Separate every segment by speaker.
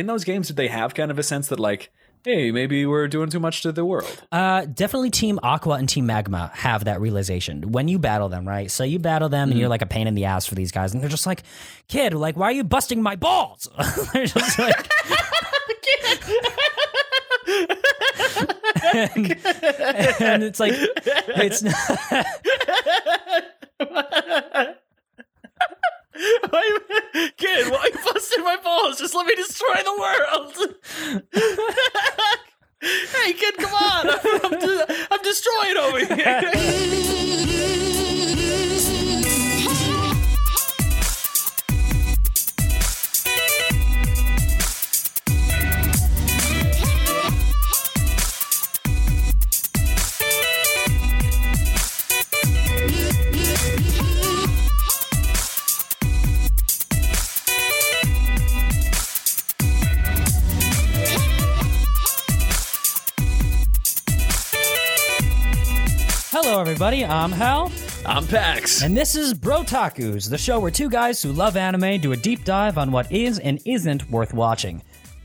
Speaker 1: in those games did they have kind of a sense that like, hey, maybe we're doing too much to the world?
Speaker 2: Uh, definitely Team Aqua and Team Magma have that realization when you battle them, right? So you battle them and you're like a pain in the ass for these guys, and they're just like, "Kid, like, why are you busting my balls?" they're just like, and, and it's like, it's not,
Speaker 1: Why, kid, why are you busting my balls? Just let me destroy the world. hey, kid, come on! I'm, I'm, I'm destroyed over here.
Speaker 2: "Hello, everybody. I'm Hal."
Speaker 1: I'm Pax.
Speaker 2: And this is Brotakus, the show where two guys who love anime do a deep dive on what is and isn't worth watching.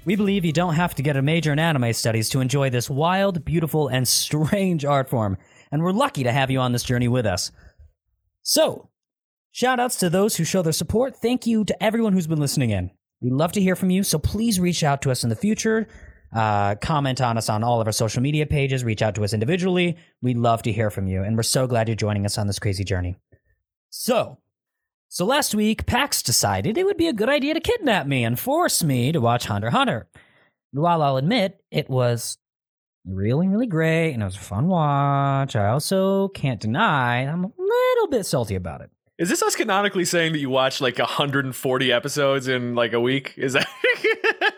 Speaker 2: We believe you don't have to get a major in anime studies to enjoy this wild, beautiful, and strange art form, and we're lucky to have you on this journey with us. So, shout outs to those who show their support. Thank you to everyone who's been listening in. We'd love to hear from you, so please reach out to us in the future. Uh, comment on us on all of our social media pages. Reach out to us individually. We'd love to hear from you, and we're so glad you're joining us on this crazy journey. So, so last week, Pax decided it would be a good idea to kidnap me and force me to watch Hunter Hunter. While I'll admit it was really, really great and it was a fun watch, I also can't deny I'm a little bit salty about it.
Speaker 1: Is this us canonically saying that you watched like 140 episodes in like a week? Is that?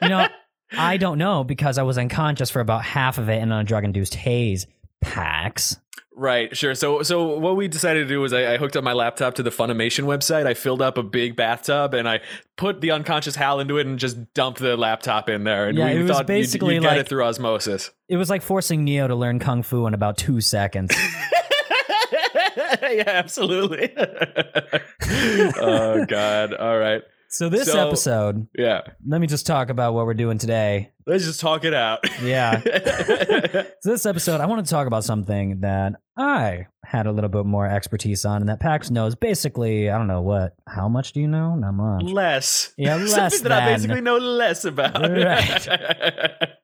Speaker 2: You know, I don't know because I was unconscious for about half of it and on a drug induced haze. Pax.
Speaker 1: Right, sure. So, so what we decided to do was I, I hooked up my laptop to the Funimation website. I filled up a big bathtub and I put the unconscious Hal into it and just dumped the laptop in there. And
Speaker 2: Yeah,
Speaker 1: we
Speaker 2: it was
Speaker 1: thought you'd-
Speaker 2: basically
Speaker 1: you'd, get
Speaker 2: like-
Speaker 1: it through osmosis.
Speaker 2: It was like forcing Neo to learn kung fu in about two seconds.
Speaker 1: yeah, absolutely. oh God! All right.
Speaker 2: So this
Speaker 1: So-
Speaker 2: episode,
Speaker 1: Yeah,
Speaker 2: let me just talk about what we're doing today.
Speaker 1: let's just talk it out.
Speaker 2: Yeah. So this episode, I want to talk about something that I had a little bit more expertise on, and that Pax knows. Basically, I don't know what. How much do you know? Not much.
Speaker 1: less.
Speaker 2: Yeah, less
Speaker 1: Something that I basically know less about.
Speaker 2: Right.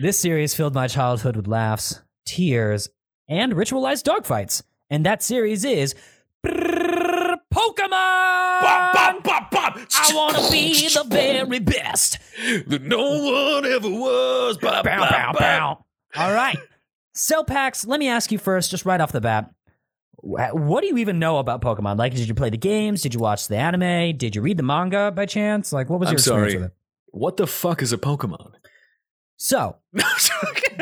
Speaker 2: This series filled my childhood with laughs, tears, and ritualized dogfights, and that series is I want to be the very best.
Speaker 1: that no one ever was. Bop,
Speaker 2: Bow,
Speaker 1: bop,
Speaker 2: bow, bow. All right. So, Pax, let me ask you first, just right off the bat. What do you even know about Pokemon? Like, did you play the games? Did you watch the anime? Did you read the manga by chance? Like, what was your
Speaker 1: I'm
Speaker 2: experience
Speaker 1: sorry.
Speaker 2: with it?
Speaker 1: What the fuck is a Pokemon?
Speaker 2: So,
Speaker 1: No, I'm joking.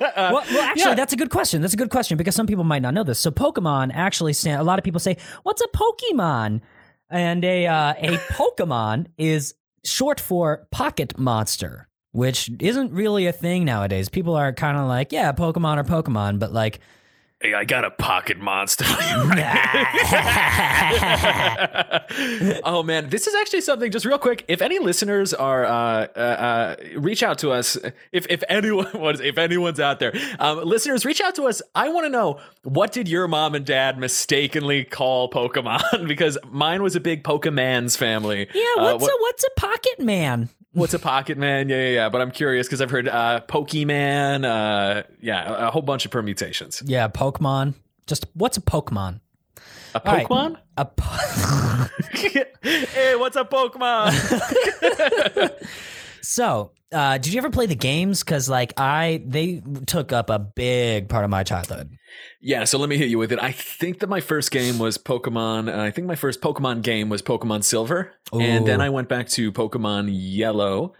Speaker 1: Uh,
Speaker 2: well, well, actually,
Speaker 1: yeah.
Speaker 2: that's a good question. That's a good question because some people might not know this. So, Pokemon actually stand. A lot of people say, "What's a Pokemon?" And a uh, a Pokemon is short for pocket monster, which isn't really a thing nowadays. People are kind of like, "Yeah, Pokemon or Pokemon," but like,
Speaker 1: Hey, I got a pocket monster. oh man, this is actually something. Just real quick, if any listeners are, uh, uh, uh, reach out to us. If if anyone was, if anyone's out there, um, listeners, reach out to us. I want to know what did your mom and dad mistakenly call Pokemon? because mine was a big Pokemon's family.
Speaker 2: yeah,
Speaker 1: Uh,
Speaker 2: what's
Speaker 1: what-
Speaker 2: a what's a pocket man?
Speaker 1: What's a pocket man? Yeah, yeah, yeah. But I'm curious because I've heard uh, Pokemon. Uh, yeah, a, a whole bunch of permutations.
Speaker 2: Yeah, Pokemon. Just what's a Pokemon?
Speaker 1: A
Speaker 2: All right.
Speaker 1: Pokemon?
Speaker 2: A po-
Speaker 1: hey, what's a Pokemon?
Speaker 2: So, uh, did you ever play the games? Because like I, they took up a big part of my childhood.
Speaker 1: yeah, so let me hit you with it. I think that my first game was Pokemon. Uh, I think my first Pokemon game was Pokemon Silver, and then I went back to Pokemon Yellow,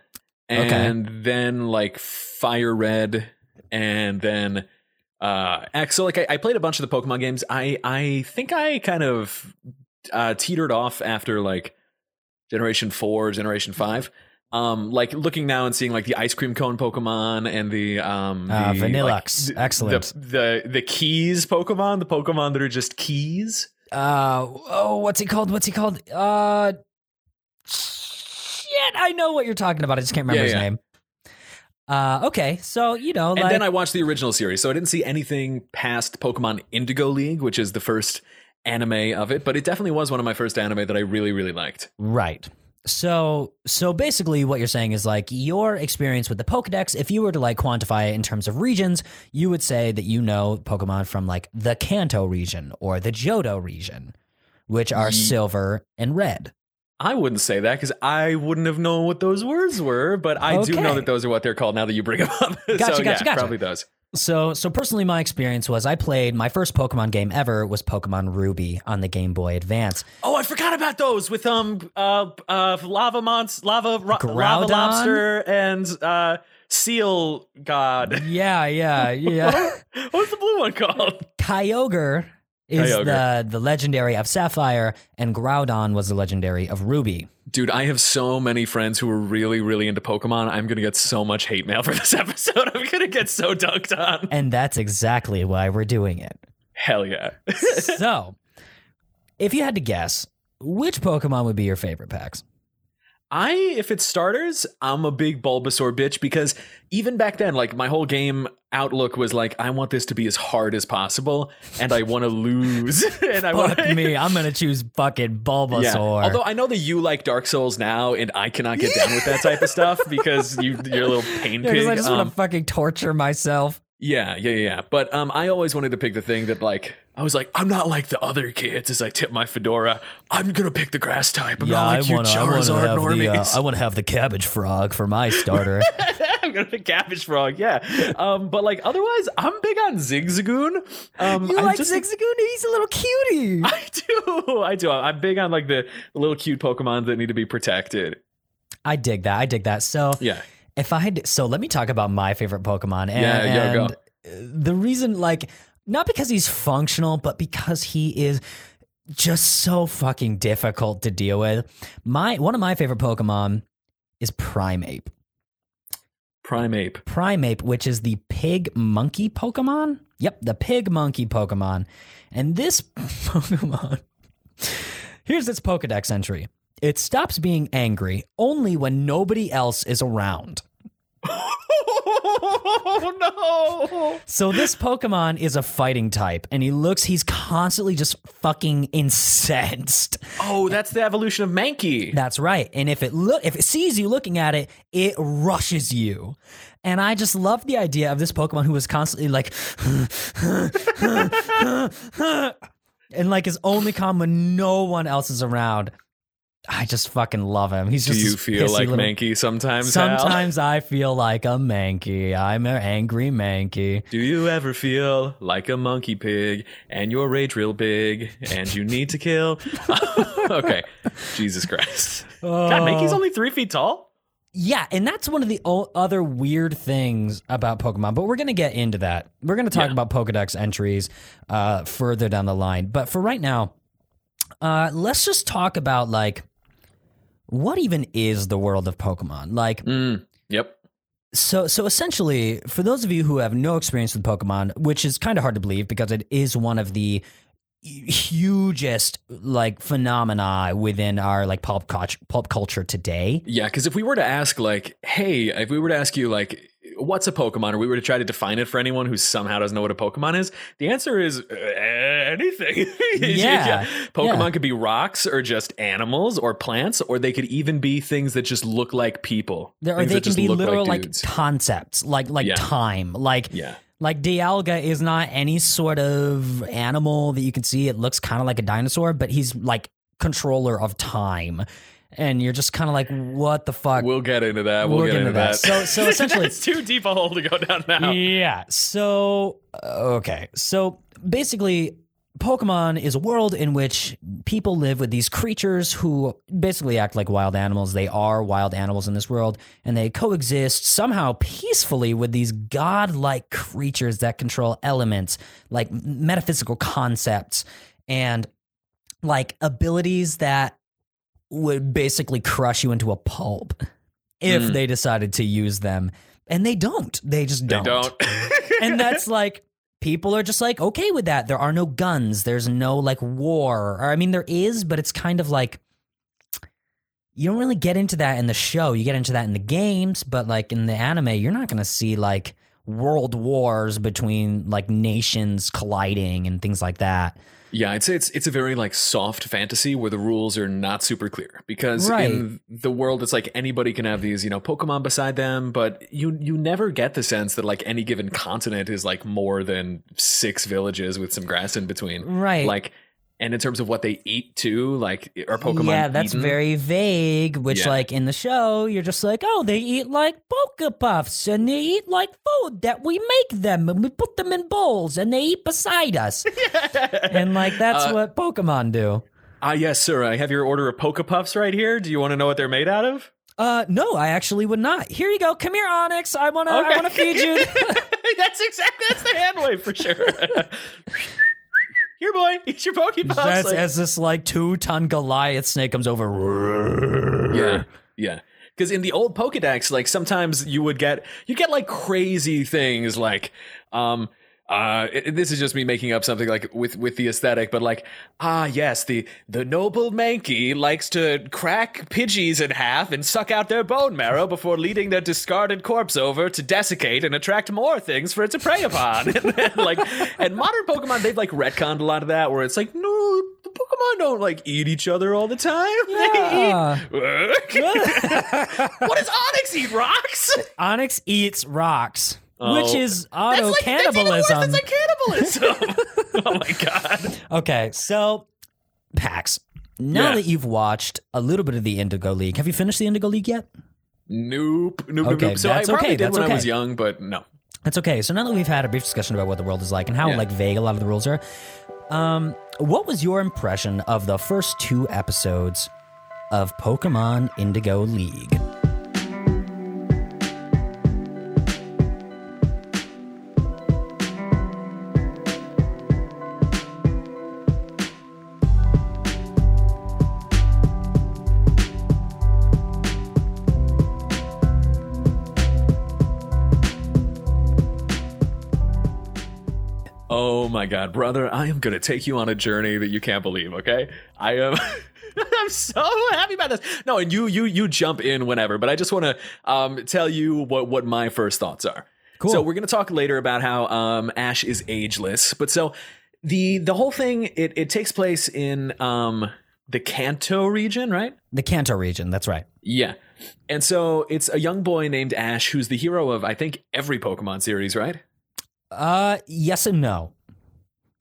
Speaker 1: and then like Fire Red, and then uh X. So like I, I played a bunch of the Pokemon games. I I think I kind of uh teetered off after like Generation Four, Generation Five. Um, like looking now and seeing like the ice cream cone Pokemon and the um
Speaker 2: Uh,
Speaker 1: the,
Speaker 2: Vanilluxe.
Speaker 1: like,
Speaker 2: Excellent.
Speaker 1: The, the the keys Pokemon, the Pokemon that are just keys.
Speaker 2: Uh oh, what's he called? What's he called? Uh, shit, I know what you're talking about. I just can't remember
Speaker 1: Yeah,
Speaker 2: his name. Uh, okay, so you know,
Speaker 1: And then I watched the original series, so I didn't see anything past Pokemon Indigo League, which is the first anime of it, but it definitely was one of my first anime that I really, really liked.
Speaker 2: Right. So so basically what you're saying is like your experience with the Pokédex, if you were to like quantify it in terms of regions, you would say that you know Pokemon from like the Kanto region or the Johto region, which are silver and red.
Speaker 1: I wouldn't say that because I wouldn't have known what those words were, but I do know that those are what they're called now that you bring them up.
Speaker 2: Gotcha,
Speaker 1: so,
Speaker 2: gotcha,
Speaker 1: yeah,
Speaker 2: gotcha.
Speaker 1: probably those.
Speaker 2: So so personally my experience was I played my first Pokemon game ever was Pokemon Ruby on the Game Boy Advance.
Speaker 1: Oh, I forgot about those with um uh uh lava mons lava ro- lava lobster and uh seal god.
Speaker 2: Yeah, yeah, yeah.
Speaker 1: What's the blue one called?
Speaker 2: Kyogre is
Speaker 1: Kyogre.
Speaker 2: the the legendary of Sapphire and Groudon was the legendary of Ruby.
Speaker 1: Dude, I have so many friends who are really, really into Pokemon. I'm gonna get so much hate mail for this episode. I'm gonna get so dunked on.
Speaker 2: And that's exactly why we're doing it.
Speaker 1: Hell yeah.
Speaker 2: so, if you had to guess, which Pokemon would be your favorite Pax?
Speaker 1: I, if it's starters, I'm a big Bulbasaur bitch because even back then, like my whole game outlook was like, I want this to be as hard as possible, and I want to lose, and I want
Speaker 2: me, I'm gonna choose fucking Bulbasaur.
Speaker 1: Yeah. Although I know that you like Dark Souls now, and I cannot get down with that type of stuff because you, you're a little pain
Speaker 2: Yeah,
Speaker 1: pig.
Speaker 2: I just
Speaker 1: Um,
Speaker 2: want to fucking torture myself.
Speaker 1: Yeah, yeah, yeah. But um, I always wanted to pick the thing that like I was like, I'm not like the other kids. As I tip my fedora, I'm gonna pick the grass type. I'm not like you Charizard normies.
Speaker 2: I want to have the cabbage frog for my starter.
Speaker 1: I'm gonna pick Cabbage Frog. Yeah. Um, but like otherwise, I'm big on Zigzagoon. Um,
Speaker 2: you
Speaker 1: I'm
Speaker 2: like
Speaker 1: just-
Speaker 2: Zigzagoon? He's a little cutie.
Speaker 1: I do. I do. I'm big on like the little cute Pokemon that need to be protected.
Speaker 2: I dig that. I dig that. So
Speaker 1: Yeah.
Speaker 2: If I had, so let me talk about my favorite Pokemon. And,
Speaker 1: Yeah, go.
Speaker 2: and uh, the reason, like, not because he's functional, but because he is just so fucking difficult to deal with. My one of my favorite Pokemon is Primeape.
Speaker 1: Primeape.
Speaker 2: Primeape, which is the pig monkey Pokemon. Yep, the pig monkey Pokemon. And this Pokemon, here's its Pokedex entry. It stops being angry only when nobody else is around.
Speaker 1: Oh no!
Speaker 2: So this Pokemon is a fighting type, and he looks, he's constantly just fucking incensed.
Speaker 1: Oh, that's the evolution of Mankey.
Speaker 2: That's right. And if it look if it sees you looking at it, it rushes you. And I just love the idea of this Pokemon who is constantly like and like is only calm when no one else is around. I just fucking love him. He's just.
Speaker 1: Do
Speaker 2: you
Speaker 1: feel like
Speaker 2: little-
Speaker 1: Mankey sometimes? Hal?
Speaker 2: Sometimes I feel like a Mankey. I'm an angry Mankey.
Speaker 1: Do you ever feel like a monkey pig and your rage real big and you need to kill? okay, Jesus Christ! God, Mankey's only three feet tall.
Speaker 2: Yeah, and that's one of the o- other weird things about Pokemon, but we're going to get into that. We're going to talk
Speaker 1: Yeah.
Speaker 2: about Pokedex entries uh, further down the line. But for right now, uh, let's just talk about like what even is the world of Pokemon? Like,
Speaker 1: Mm, yep.
Speaker 2: so so essentially, for those of you who have no experience with Pokemon, which is kind of hard to believe because it is one of the hugest like phenomena within our like pop culture, pulp culture today.
Speaker 1: Yeah, because if we were to ask, like, hey, if we were to ask you, like, what's a Pokemon, or we were to try to define it for anyone who somehow doesn't know what a Pokemon is, the answer is uh, anything.
Speaker 2: Yeah,
Speaker 1: Pokemon
Speaker 2: yeah.
Speaker 1: could be rocks, or just animals, or plants, or they could even be things that just look like people.
Speaker 2: There, or they can be literal like,
Speaker 1: dudes.
Speaker 2: concepts, like like
Speaker 1: Yeah.
Speaker 2: time, like
Speaker 1: yeah.
Speaker 2: like Dialga is not any sort of animal that you can see. It looks kind of like a dinosaur, but he's like controller of time, and you're just kind of like, what the fuck?
Speaker 1: We'll get into that. We'll,
Speaker 2: We'll
Speaker 1: get,
Speaker 2: get
Speaker 1: into
Speaker 2: into
Speaker 1: that.
Speaker 2: that. So- so essentially-
Speaker 1: it's too deep a hole to go down now.
Speaker 2: Yeah. So uh, okay. So basically. Pokemon is a world in which people live with these creatures who basically act like wild animals. They are wild animals in this world, and they coexist somehow peacefully with these godlike creatures that control elements, like metaphysical concepts, and like abilities that would basically crush you into a pulp if
Speaker 1: Mm.
Speaker 2: they decided to use them. And they don't. They just don't.
Speaker 1: don't.
Speaker 2: and that's like people are just like okay with that. There are no guns. There's no like war. Or I mean there is, but it's kind of like you don't really get into that in the show. You get into that in the games, but like in the anime, you're not going to see like world wars between like nations colliding and things like that.
Speaker 1: Yeah, I'd say it's it's a very like soft fantasy where the rules are not super clear because
Speaker 2: Right.
Speaker 1: in the world it's like anybody can have these you know Pokemon beside them, but you you never get the sense that like any given continent is like more than six villages with some grass in between.
Speaker 2: Right.
Speaker 1: Like, and in terms of what they eat too, like are Pokemon?
Speaker 2: yeah, that's
Speaker 1: eaten?
Speaker 2: very vague. Which,
Speaker 1: Yeah.
Speaker 2: like in the show, you're just like, oh, they eat like Poke Puffs, and they eat like food that we make them, and we put them in bowls, and they eat beside us, and like that's
Speaker 1: Uh,
Speaker 2: what Pokemon do.
Speaker 1: Ah, yes, sir. I have your order of Pokepuffs right here. Do you want to know what they're made out of?
Speaker 2: Uh, no, I actually would not. Here you go. Come here, Onix. I wanna, I wanna feed you.
Speaker 1: that's exactly that's the hand wave for sure. Here, boy, eat your Pokepuffs.
Speaker 2: That's
Speaker 1: Like-
Speaker 2: as this like two ton Goliath snake comes over.
Speaker 1: Yeah, yeah. Because in the old Pokedex, like sometimes you would get you get like crazy things like um uh it- this is just me making up something like with with the aesthetic but like ah yes the the noble Mankey likes to crack pidgeys in half and suck out their bone marrow before leading their discarded corpse over to desiccate and attract more things for it to prey upon and then, like and modern pokemon they've like retconned a lot of that where it's like no the pokemon don't like eat each other all the time
Speaker 2: Yeah.
Speaker 1: they eat what does Onix eat? Rocks?
Speaker 2: Onix eats rocks,
Speaker 1: Oh.
Speaker 2: which is
Speaker 1: That's
Speaker 2: auto
Speaker 1: like that's even worse.
Speaker 2: cannibalism.
Speaker 1: That's like cannibalism. oh my god.
Speaker 2: Okay, so Pax. Now
Speaker 1: Yeah.
Speaker 2: that you've watched a little bit of the Indigo League, have you finished the Indigo League yet?
Speaker 1: Nope. Nope.
Speaker 2: Okay,
Speaker 1: nope. So I probably
Speaker 2: okay,
Speaker 1: did
Speaker 2: that's
Speaker 1: when I was young, but no.
Speaker 2: That's okay. So now that we've had a brief discussion about what the world is like and how
Speaker 1: Yeah.
Speaker 2: like vague a lot of the rules are, um, what was your impression of the first two episodes of Pokemon Indigo League?
Speaker 1: My god, brother! I am gonna take you on a journey that you can't believe. Okay, I am. I'm so happy about this. No, and you, you, you jump in whenever. But I just want to um, tell you what what my first thoughts are.
Speaker 2: Cool.
Speaker 1: So we're gonna talk later about how um, Ash is ageless. But so the the whole thing it it takes place in um, the Kanto region, right?
Speaker 2: The Kanto region. That's right.
Speaker 1: Yeah. And so it's a young boy named Ash who's the hero of I think every Pokemon series, right?
Speaker 2: Uh, yes and no.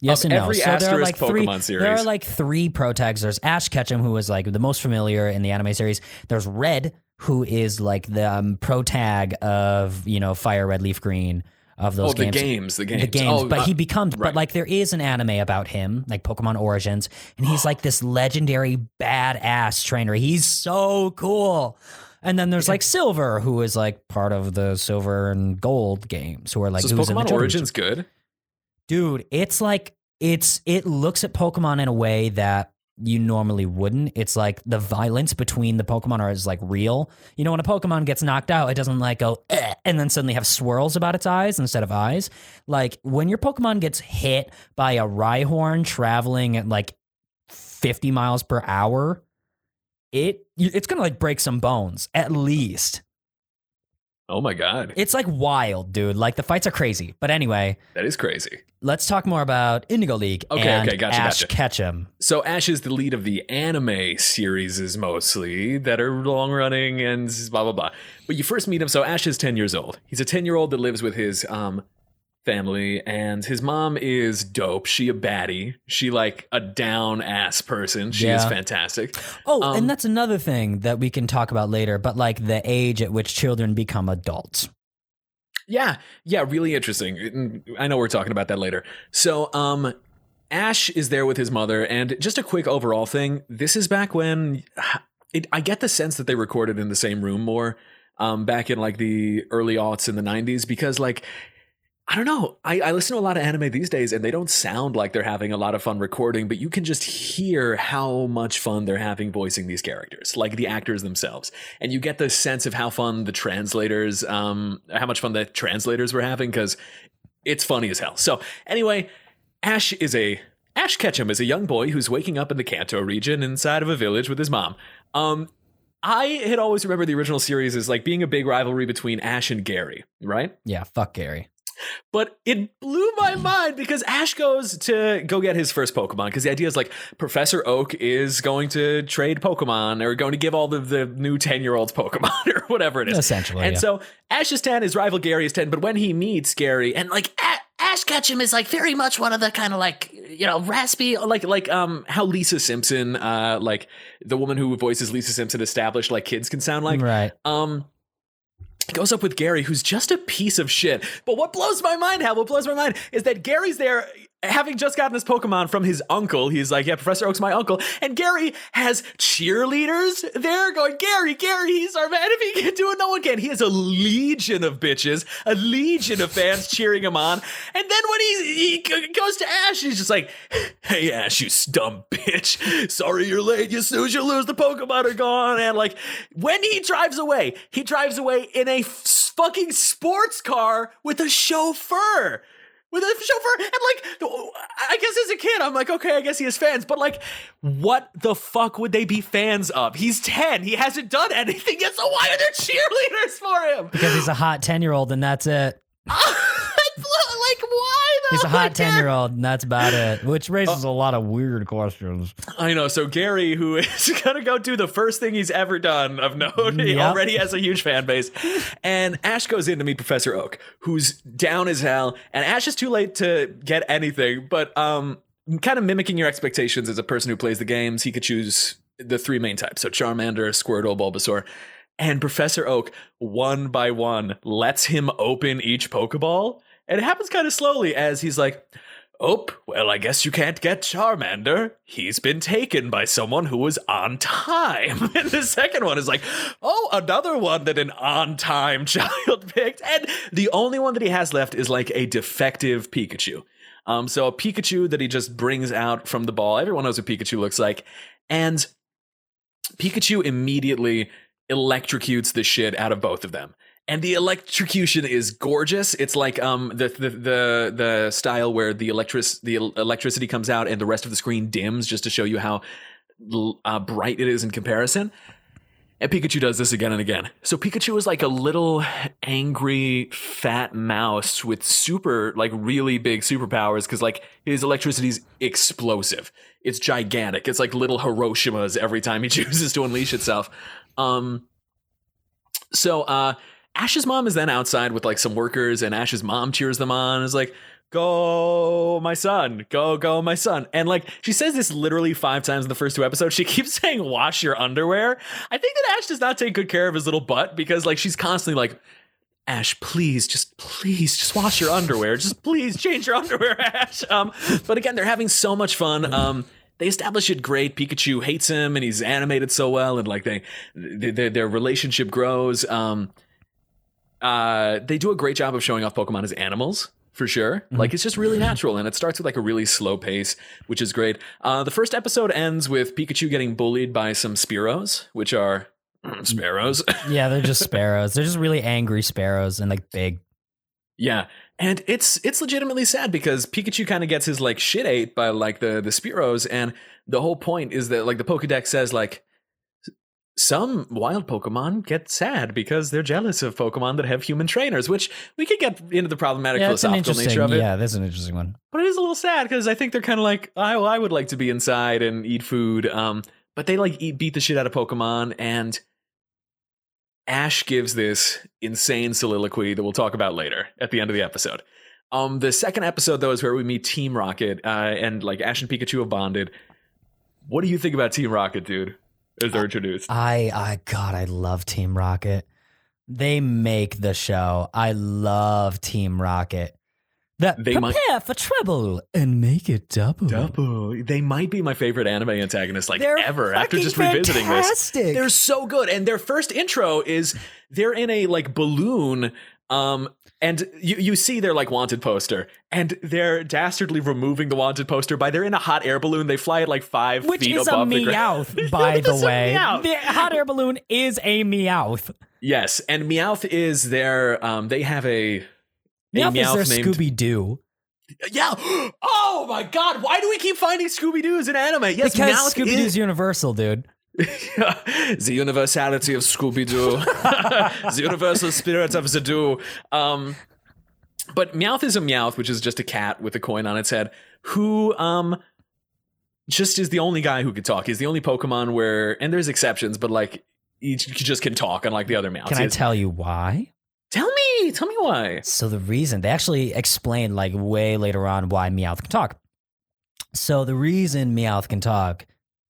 Speaker 2: Yes and no. so there are like three.
Speaker 1: Pokemon
Speaker 2: There are like three pro tags. There's Ash Ketchum, who is like the most familiar in the anime series. There's Red, who is like the um, pro tag of you know Fire Red, Leaf Green of those
Speaker 1: oh, the
Speaker 2: games.
Speaker 1: games, the games.
Speaker 2: The games,
Speaker 1: Oh,
Speaker 2: but
Speaker 1: uh,
Speaker 2: he becomes. But like, there is an anime about him, like Pokemon Origins, and he's like this legendary badass trainer. He's so cool. And then there's like Silver, who is like part of the Silver and Gold games, who are like
Speaker 1: so is
Speaker 2: who's in the
Speaker 1: Pokemon Origins good?
Speaker 2: dude it's like it's it looks at pokemon in a way that you normally wouldn't. It's like the violence between the pokemon are is like real. You know when a pokemon gets knocked out it doesn't like go "Eh," and then suddenly have swirls about its eyes instead of eyes. Like when your pokemon gets hit by a rhyhorn traveling at like 50 miles per hour it it's gonna like break some bones at least
Speaker 1: Oh my god,
Speaker 2: it's like wild dude like the fights are crazy but anyway
Speaker 1: that is crazy.
Speaker 2: let's talk more about Indigo League
Speaker 1: Okay,
Speaker 2: and
Speaker 1: okay, gotcha,
Speaker 2: Ash
Speaker 1: gotcha.
Speaker 2: Ketchum.
Speaker 1: So Ash is the lead of the anime series, is mostly that are long running and blah blah blah. But you first meet him. So Ash is ten years old. He's a ten year old that lives with his um family, and his mom is dope. She a baddie. She like a down ass person. She is fantastic.
Speaker 2: Oh,
Speaker 1: Um,
Speaker 2: and that's another thing that we can talk about later, but like the age at which children become adults.
Speaker 1: Yeah, yeah, really interesting. I know we're talking about that later. So, um, Ash is there with his mother, and just a quick overall thing. This is back when it, I get the sense that they recorded in the same room more, um, back in like the early aughts in the '90s, because like. I don't know. I, I listen to a lot of anime these days, and they don't sound like they're having a lot of fun recording, but you can just hear how much fun they're having voicing these characters, like the actors themselves. And you get the sense of how fun the translators, um, how much fun the translators were having, because it's funny as hell. So, anyway, Ash is a. Ash Ketchum is a young boy who's waking up in the Kanto region inside of a village with his mom. Um, I had always remembered the original series as like being a big rivalry between Ash and Gary, right?
Speaker 2: Yeah, fuck Gary.
Speaker 1: But it blew my mind because Ash goes to go get his first Pokemon because the idea is like Professor Oak is going to trade Pokemon or going to give all the, the new 10 year olds Pokemon or whatever it is.
Speaker 2: Essentially.
Speaker 1: And
Speaker 2: yeah.
Speaker 1: so Ash is 10, his rival Gary is 10, but when he meets Gary and like A- Ash Ketchum is like very much one of the kind of like, you know, raspy, like, like, um, how Lisa Simpson, uh, like the woman who voices Lisa Simpson established like kids can sound like.
Speaker 2: right.
Speaker 1: Um, goes up with Gary, who's just a piece of shit. But what blows my mind, Hal, what blows my mind is that Gary's there having just gotten his Pokemon from his uncle. He's like, yeah, Professor Oak's my uncle. And Gary has cheerleaders there going, Gary, Gary, he's our man. If he can do it, no one can. He has a legion of bitches, a legion of fans cheering him on. And then when he, he goes to Ash, he's just like, hey, Ash, you dumb bitch. Sorry you're late. You snooze, you lose. The Pokemon are gone. And like, when he drives away, he drives away in a fucking sports car with a chauffeur with a chauffeur and like i guess as a kid i'm like okay i guess he has fans but like what the fuck would they be fans of he's 10 he hasn't done anything yet so why are there cheerleaders for him
Speaker 2: Because he's a hot 10 year old and that's it.
Speaker 1: like why though?
Speaker 2: He's a hot 10 year old and that's about it, which raises a lot of weird questions.
Speaker 1: I know. So Gary, who is gonna go do the first thing he's ever done of note, he
Speaker 2: Yep.
Speaker 1: already has a huge fan base. And Ash goes in to meet Professor Oak, who's down as hell. And Ash is too late to get anything, but um, kind of mimicking your expectations as a person who plays the games, he could choose the three main types: so Charmander, Squirtle, Bulbasaur. And Professor Oak, one by one, lets him open each Pokeball. And it happens kind of slowly as he's like, Oh, well, I guess you can't get Charmander. He's been taken by someone who was on time. And the second one is like, oh, another one that an on time child picked. And the only one that he has left is like a defective Pikachu. Um, so a Pikachu that he just brings out from the ball. Everyone knows what Pikachu looks like. And Pikachu immediately electrocutes the shit out of both of them. And the electrocution is gorgeous. It's like um the the the, the style where the electric the electricity comes out and the rest of the screen dims just to show you how uh, bright it is in comparison. And Pikachu does this again and again. So Pikachu is like a little angry fat mouse with super like really big superpowers because like his electricity is explosive. It's gigantic. It's like little Hiroshimas every time he chooses to unleash itself. Um so uh Ash's mom is then outside with like some workers, and Ash's mom cheers them on. Is like, "Go, my son! Go, go, my son!" And like she says this literally five times in the first two episodes. She keeps saying, "Wash your underwear." I think that Ash does not take good care of his little butt because like she's constantly like. Ash, please, just please, just wash your underwear. Just please change your underwear, Ash. Um, but again, they're having so much fun. Um, they establish it great. Pikachu hates him, and he's animated so well, and like they, they their, their relationship grows. Um, uh, they do a great job of showing off Pokemon as animals for sure. Like it's just really natural, and it starts with like a really slow pace, which is great. Uh, the first episode ends with Pikachu getting bullied by some Spearows, which are mm, sparrows.
Speaker 2: Yeah, they're just sparrows. They're just really angry sparrows and like big.
Speaker 1: yeah, and it's it's legitimately sad because Pikachu kind of gets his like shit ate by like the the Spearows, and the whole point is that like the Pokedex says like some wild Pokemon get sad because they're jealous of Pokemon that have human trainers, which we could get into the problematic
Speaker 2: Yeah,
Speaker 1: philosophical nature of it.
Speaker 2: Yeah, that's an interesting one.
Speaker 1: But it is a little sad because I think they're kind of like, I, well, I would like to be inside and eat food. Um, but they like eat, beat the shit out of Pokemon, and Ash gives this insane soliloquy that we'll talk about later at the end of the episode. Um, the second episode though is where we meet Team Rocket, uh, and like Ash and Pikachu have bonded. What do you think about Team Rocket, dude? As they're introduced,
Speaker 2: I, I, God, I love Team Rocket. They make the show. I love Team Rocket. That
Speaker 1: They
Speaker 2: prepare
Speaker 1: might-
Speaker 2: for trouble and make it double.
Speaker 1: Double. They might be my favorite anime antagonist like
Speaker 2: They're
Speaker 1: ever. After just revisiting this. They're so good. And their first intro is they're in a like balloon. Um, and you, you see their like wanted poster, and they're dastardly removing the wanted poster by they're in a hot air balloon. They fly at like five
Speaker 2: Which
Speaker 1: feet
Speaker 2: is a
Speaker 1: above the ground.
Speaker 2: Meowth, by the way. The hot air balloon is a Meowth.
Speaker 1: Yes, and Meowth is their um they have a, a
Speaker 2: Meowth,
Speaker 1: Meowth
Speaker 2: is their
Speaker 1: named
Speaker 2: Scooby Doo.
Speaker 1: Yeah. Oh my god, why do we keep finding Scooby Doo's in anime? Yes,
Speaker 2: Because Scooby
Speaker 1: is-
Speaker 2: Doo's Universal, dude.
Speaker 1: the universality of Scooby Doo, the universal spirit of the Doo. Um, but Meowth is a Meowth, which is just a cat with a coin on its head, who um just is the only guy who could talk. He's the only Pokemon where, and there's exceptions, but like he just can talk, unlike the other Meowths.
Speaker 2: Can I tell you why?
Speaker 1: Tell me, tell me why.
Speaker 2: So the reason they actually explain like way later on why Meowth can talk. So the reason Meowth can talk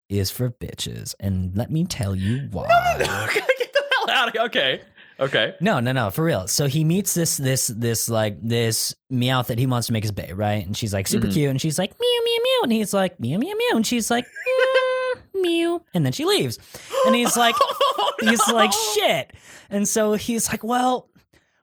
Speaker 2: is for bitches, and let me tell you why.
Speaker 1: No, no, no. Get the hell out of here. Okay. Okay.
Speaker 2: No, no, no, for real. So he meets this, this, this, like this Meowth that he wants to make his bae, right? And she's like super
Speaker 1: Mhm.
Speaker 2: cute, and she's like meow, meow, meow, and he's like meow, meow, meow, and she's like meow, meow, and then she leaves, and he's like,
Speaker 1: Oh,
Speaker 2: he's like shit, and so he's like, well,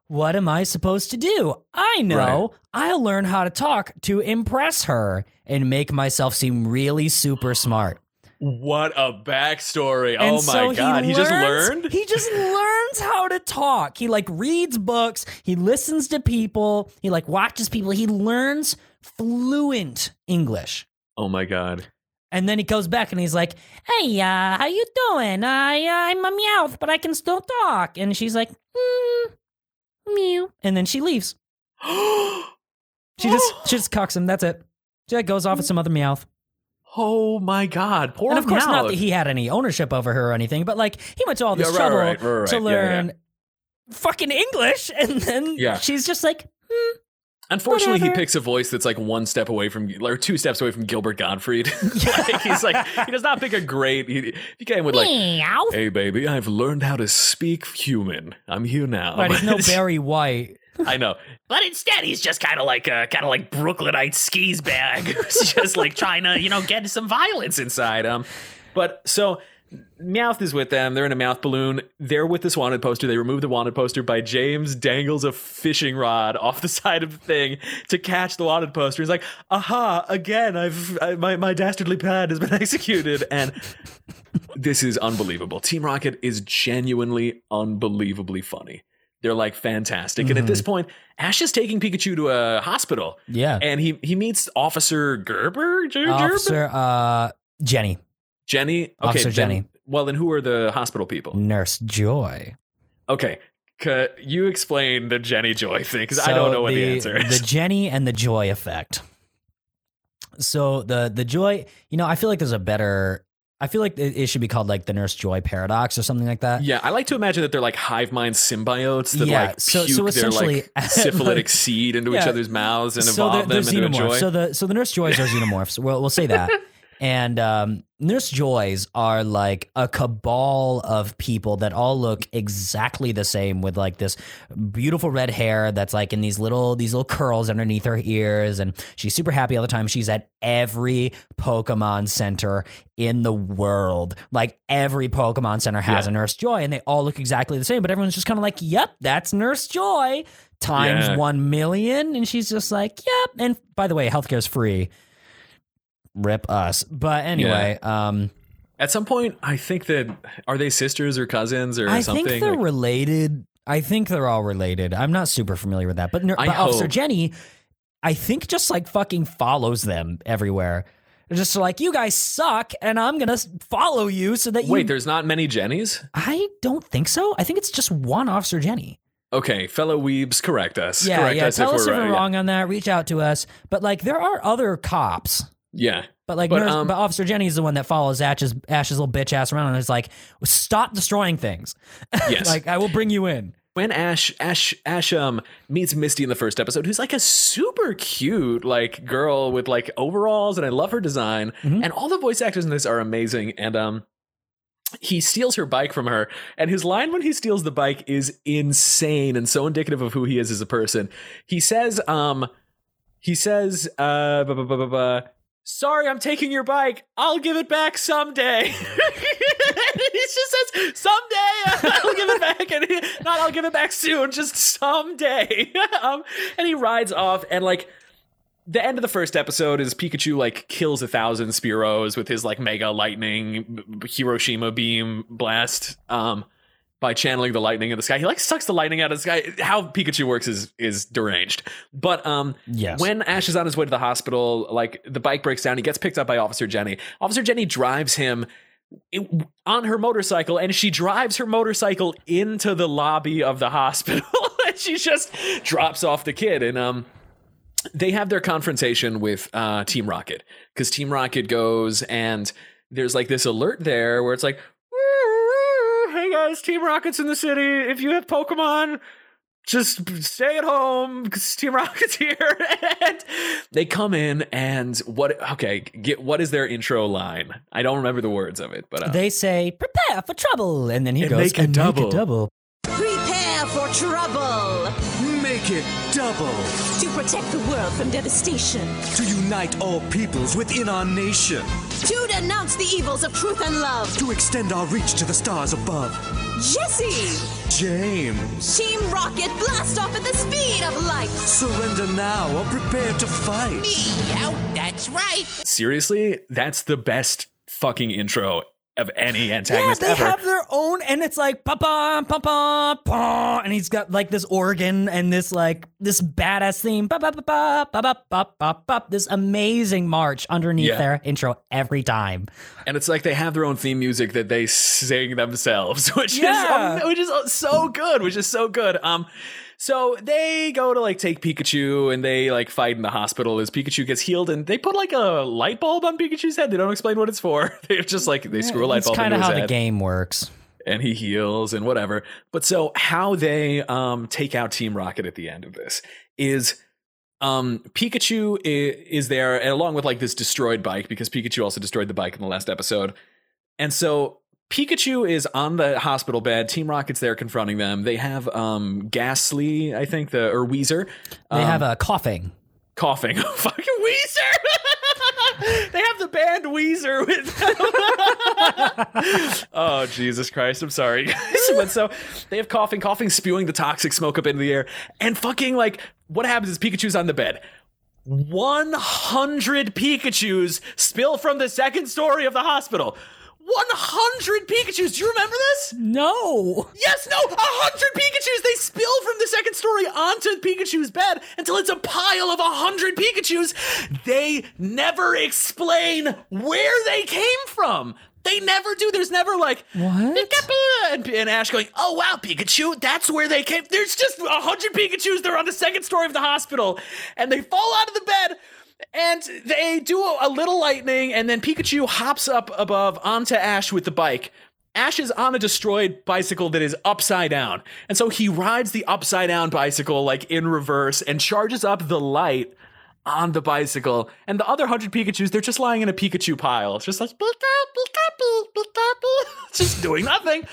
Speaker 2: what am I supposed to do? I know I'll learn how to talk to impress her and make myself seem really super smart.
Speaker 1: What a backstory.
Speaker 2: And
Speaker 1: oh
Speaker 2: so
Speaker 1: my god. He, just
Speaker 2: learns-
Speaker 1: learned?
Speaker 2: He just learns how to talk. He like reads books, he listens to people, he like watches people, he learns fluent English.
Speaker 1: Oh my god.
Speaker 2: And then he goes back and he's like, "Hey, uh, how you doing? I uh, I'm a meowth, but I can still talk." And she's like, mm, "Mew," and then she leaves. She just she just cucks him. That's it. She like, goes off with some other meowth.
Speaker 1: Oh my god. Poor
Speaker 2: and of course, not that he had any ownership over her or anything, but like he went to all this
Speaker 1: Yeah, right,
Speaker 2: trouble
Speaker 1: right, right, right,
Speaker 2: to
Speaker 1: yeah, yeah.
Speaker 2: learn fucking English, and then
Speaker 1: Yeah.
Speaker 2: she's just like, hmm,
Speaker 1: Unfortunately, he picks a voice that's like one step away from, or two steps away from Gilbert Gottfried. like, he's like, he does not pick a great. He, he came with like. "Hey, baby, I've learned how to speak human. I'm here now."
Speaker 2: But he's no Barry White.
Speaker 1: I know, but instead he's just kind of like a kind of like Brooklynite skis bag, who's just like trying to you know get some violence inside him. But so Meowth is with them. They're in a Meowth balloon. They're with this wanted poster. They remove the wanted poster by James dangles a fishing rod off the side of the thing to catch the wanted poster. He's like, "Aha! Again, I've I, my my dastardly plan has been executed." And this is unbelievable. Team Rocket is genuinely unbelievably funny. They're like fantastic. And at this point, Ash is taking Pikachu to a hospital.
Speaker 2: Yeah.
Speaker 1: And he he meets Officer Gerber, Ger-
Speaker 2: Officer uh, Jenny,
Speaker 1: Jenny. Okay,
Speaker 2: Officer
Speaker 1: then-
Speaker 2: Jenny.
Speaker 1: Well, then who are the hospital people?
Speaker 2: Nurse Joy.
Speaker 1: Okay, c- you explain the Jenny Joy thing because I don't know what the, answer is.
Speaker 2: The Jenny and the Joy effect. So the the Joy, you know, I feel like there's a better. I feel like it, it should be called like the Nurse Joy paradox or something like that.
Speaker 1: yeah, I like to imagine that they're like hive mind symbiotes that
Speaker 2: Yeah,
Speaker 1: like
Speaker 2: so-
Speaker 1: puke
Speaker 2: so
Speaker 1: their
Speaker 2: essentially-
Speaker 1: like syphilitic seed into each other's mouths and
Speaker 2: so
Speaker 1: evolve
Speaker 2: they're,
Speaker 1: them into a
Speaker 2: xenomorphs.
Speaker 1: joy.
Speaker 2: So the so the Nurse Joys are xenomorphs. We'll we'll say that. And um, Nurse Joys are like a cabal of people that all look exactly the same with like this beautiful red hair that's like in these little these little curls underneath her ears and she's super happy all the time. She's at every Pokemon center in the world. Like every Pokemon center has
Speaker 1: Yeah.
Speaker 2: a Nurse Joy and they all look exactly the same, but everyone's just kind of like, "Yep, that's Nurse Joy." Times
Speaker 1: Yeah.
Speaker 2: 1 million and she's just like, "Yep." And by the way, healthcare is free rip us. But anyway, um,
Speaker 1: At some point, I think that are they sisters or cousins or
Speaker 2: I
Speaker 1: something?
Speaker 2: think they're
Speaker 1: Like-
Speaker 2: related. I think they're all related. I'm not super familiar with that, but, but Officer. Jenny, I think just like fucking follows them everywhere. They're just like, you guys suck, and I'm gonna follow you so that you.
Speaker 1: Wait, there's not many Jennies.
Speaker 2: I don't think so. I think it's just one Officer Jenny.
Speaker 1: Okay, fellow weebs, correct us.
Speaker 2: Yeah,
Speaker 1: correct
Speaker 2: yeah.
Speaker 1: us
Speaker 2: Tell
Speaker 1: if
Speaker 2: us
Speaker 1: we're
Speaker 2: if
Speaker 1: right.
Speaker 2: we're
Speaker 1: yeah.
Speaker 2: wrong on that. Reach out to us. But like, there are other cops.
Speaker 1: Yeah.
Speaker 2: But like,
Speaker 1: But,
Speaker 2: Nurse,
Speaker 1: um,
Speaker 2: but Officer Jenny's the one that follows Ash's Ash's little bitch ass around and is like, "Stop destroying things."
Speaker 1: Yes.
Speaker 2: like, I will bring you in.
Speaker 1: when Ash Ash Ash um meets Misty in the first episode, who's like a super cute like girl with like overalls, and I love her design,
Speaker 2: Mhm.
Speaker 1: and all the voice actors in this are amazing, and um. He steals her bike from her, and his line when he steals the bike is insane and so indicative of who he is as a person. He says, um, he says, uh, bu- bu- bu- sorry, I'm taking your bike. I'll give it back someday. he just says, someday I'll give it back. And he, not I'll give it back soon, just someday. um, and he rides off and like, the end of the first episode is Pikachu like kills a thousand Spearows with his like mega lightning Hiroshima beam blast um by channeling the lightning in the sky. He like sucks the lightning out of the sky. How Pikachu works is is deranged. But um
Speaker 2: Yes.
Speaker 1: when Ash is on his way to the hospital, like the bike breaks down, he gets picked up by Officer Jenny. Officer Jenny drives him on her motorcycle and she drives her motorcycle into the lobby of the hospital and she just drops off the kid and um they have their confrontation with uh team rocket because team rocket goes and there's like this alert there where it's like guys team rocket's in the city if you have pokemon just stay at home because Team Rocket's here. and they come in and what? Okay, get what is their intro line? I don't remember the words of it, but uh,
Speaker 2: they say prepare for trouble, and then he
Speaker 1: And
Speaker 2: goes
Speaker 1: make a
Speaker 2: and
Speaker 1: double."
Speaker 2: Make a double.
Speaker 3: Prepare for trouble
Speaker 4: Make it double
Speaker 3: to protect the world from devastation,
Speaker 4: to unite all peoples within our nation,
Speaker 3: to denounce the evils of truth and love.
Speaker 4: to extend our reach to the stars above.
Speaker 3: Jessie!
Speaker 4: James,
Speaker 3: Team Rocket blast off at the speed of light!
Speaker 4: surrender now or prepare to fight.
Speaker 5: Meow, that's right.
Speaker 1: seriously, that's the best fucking intro of any antagonist Yeah,
Speaker 2: they
Speaker 1: ever.
Speaker 2: have their own, and it's like pa pa pa pa pa, and he's got like this organ and this like this badass theme, pa pa pa pa pa pa pa pa pa, this amazing march underneath
Speaker 1: Yeah.
Speaker 2: their intro every time.
Speaker 1: and it's like they have their own theme music that they sing themselves, which
Speaker 2: Yeah.
Speaker 1: is um, which is so good, which is so good. Um, so they go to like take Pikachu and they like fight in the hospital as Pikachu gets healed, and they put like a light bulb on Pikachu's head. They don't explain what it's for. They just like they screw a light
Speaker 2: It's
Speaker 1: bulb
Speaker 2: kind of how
Speaker 1: head.
Speaker 2: the game works.
Speaker 1: and he heals and whatever. But so how they um take out Team Rocket at the end of this is um Pikachu is, is there and along with like this destroyed bike because Pikachu also destroyed the bike in the last episode. And so Pikachu is on the hospital bed. Team Rocket's there confronting them. They have um Gastly, I think the or Weezer.
Speaker 2: They
Speaker 1: um,
Speaker 2: have a Koffing.
Speaker 1: Koffing. Fucking Weezer. they have the band Weezer with. oh Jesus Christ! I'm sorry, guys. but so they have Koffing, Koffing, spewing the toxic smoke up into the air, and fucking like what happens is Pikachu's on the bed. 100 Pikachu's spill from the second story of the hospital. 100 Pikachu's. Do you remember this?
Speaker 2: No.
Speaker 1: Yes, no, a hundred Pikachu's. They spill from the second story onto Pikachu's bed until it's a pile of a hundred Pikachu's. They never explain where they came from. They never do. There's never like
Speaker 2: What?
Speaker 1: and, and Ash going, "Oh wow, Pikachu, that's where they came." There's just a hundred Pikachu's. They're on the second story of the hospital, and they fall out of the bed. And they do a, little lightning, and then Pikachu hops up above onto Ash with the bike. Ash is on a destroyed bicycle that is upside down. And so he rides the upside down bicycle like in reverse and charges up the light on the bicycle. And the other hundred Pikachus, they're just lying in a Pikachu pile. It's just like, just doing nothing.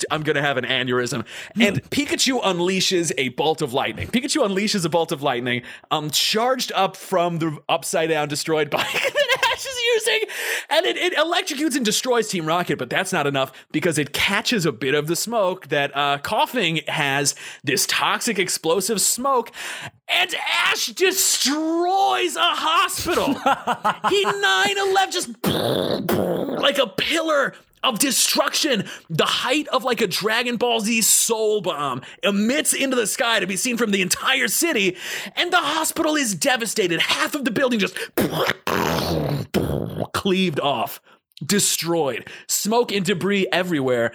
Speaker 1: I'm to have an aneurysm. And Pikachu unleashes a bolt of lightning. Pikachu unleashes a bolt of lightning, um, charged up from the upside down destroyed bike Ash is using. And it, it electrocutes and destroys Team Rocket, but that's not enough because it catches a bit of the smoke that uh, Koffing has this toxic explosive smoke. And Ash destroys a hospital. he 9 11 just like a pillar of destruction, the height of like a Dragon Ball Z soul bomb, emits into the sky to be seen from the entire city, and the hospital is devastated. Half of the building just cleaved off, destroyed, smoke and debris everywhere.